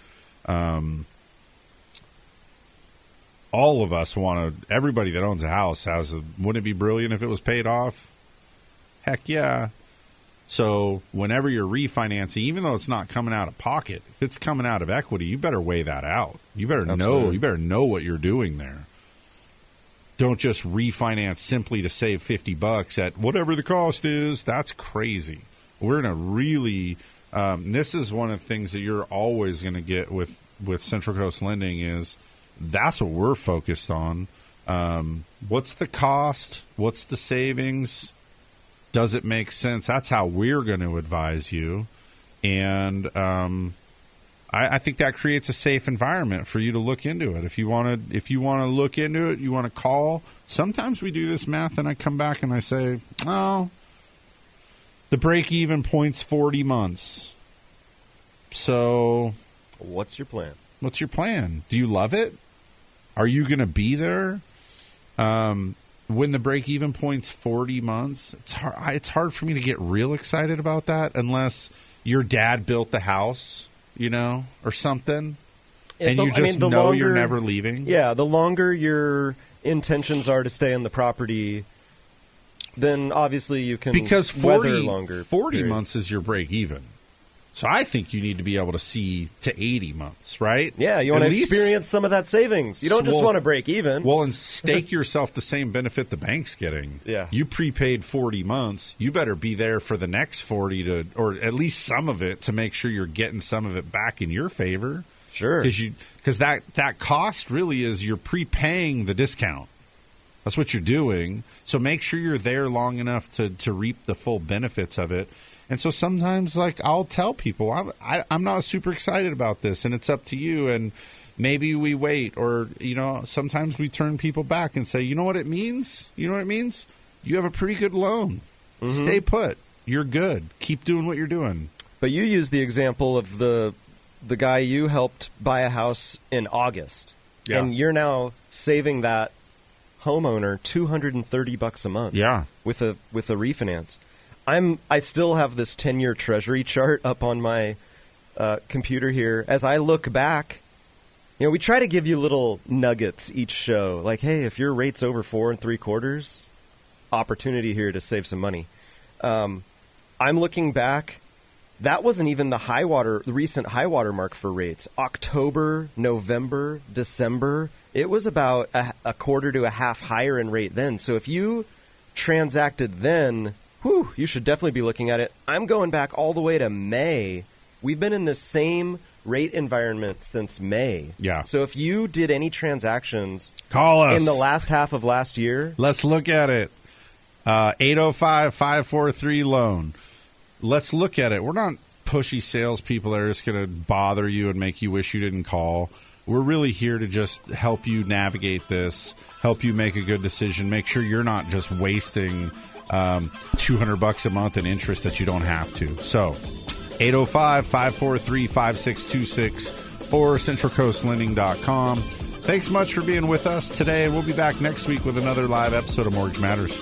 Um, all of us want to. Everybody that owns a house has. A, wouldn't it be brilliant if it was paid off? Heck yeah. So whenever you're refinancing, even though it's not coming out of pocket, if it's coming out of equity, you better weigh that out. You better know. You better know what you're doing there. Don't just refinance simply to save fifty bucks at whatever the cost is. That's crazy. We're in a really. Um, this is one of the things that you're always going to get with with Central Coast Lending is that's what we're focused on. Um, what's the cost? What's the savings? Does it make sense? That's how we're going to advise you, and um, I, I think that creates a safe environment for you to look into it. If you want to, if you want to look into it, you want to call. Sometimes we do this math, and I come back and I say, "Oh, the break even point's forty months." So, what's your plan? What's your plan? Do you love it? Are you going to be there? Um, when the break even point's 40 months, it's hard, it's hard for me to get real excited about that unless your dad built the house, you know, or something. and The- you I just mean, the know you're never leaving. Yeah, the longer your intentions are to stay on the property, then obviously you can because weather 40, longer. 40 periods. months is your break even. So I think you need to be able to see to 80 months, right? Yeah, you want At to least- experience some of that savings. You don't just Well- want to break even. Well, and stake yourself the same benefit the bank's getting. Yeah. You prepaid 40 months. You better be there for the next 40 to, or at least some of it to make sure you're getting some of it back in your favor. Sure. Because you, because that, that cost really is you're prepaying the discount. That's what you're doing. So make sure you're there long enough to, to reap the full benefits of it. And so sometimes, like, I'll tell people, I'm, I, I'm not super excited about this, and it's up to you. And maybe we wait, or, you know, sometimes we turn people back and say, you know what it means? You know what it means? You have a pretty good loan. Mhm. Stay put. You're good. Keep doing what you're doing. But you used the example of the the guy you helped buy a house in August, Yeah. and you're now saving that homeowner two hundred and thirty bucks a month. Yeah. with a with a refinance. I'm I still have this ten year Treasury chart up on my uh, computer here. As I look back, you know, we try to give you little nuggets each show, like, hey, if your rate's over four and three quarters, opportunity here to save some money. Um, I'm looking back. That wasn't even the high water, the recent high water mark for rates. October, November, December, it was about a, a quarter to a half higher in rate then. So if you transacted then, whew, you should definitely be looking at it. I'm going back all the way to May. We've been in the same rate environment since May. Yeah. So if you did any transactions Call us. in the last half of last year, Let's look at it. Uh, 805 543 loan. Let's look at it. We're not pushy salespeople that are just going to bother you and make you wish you didn't call. We're really here to just help you navigate this, help you make a good decision, make sure you're not just wasting um, 200 bucks a month in interest that you don't have to. So, 805 543 5626 or centralcoastlending.com. Thanks much for being with us today, and we'll be back next week with another live episode of Mortgage Matters.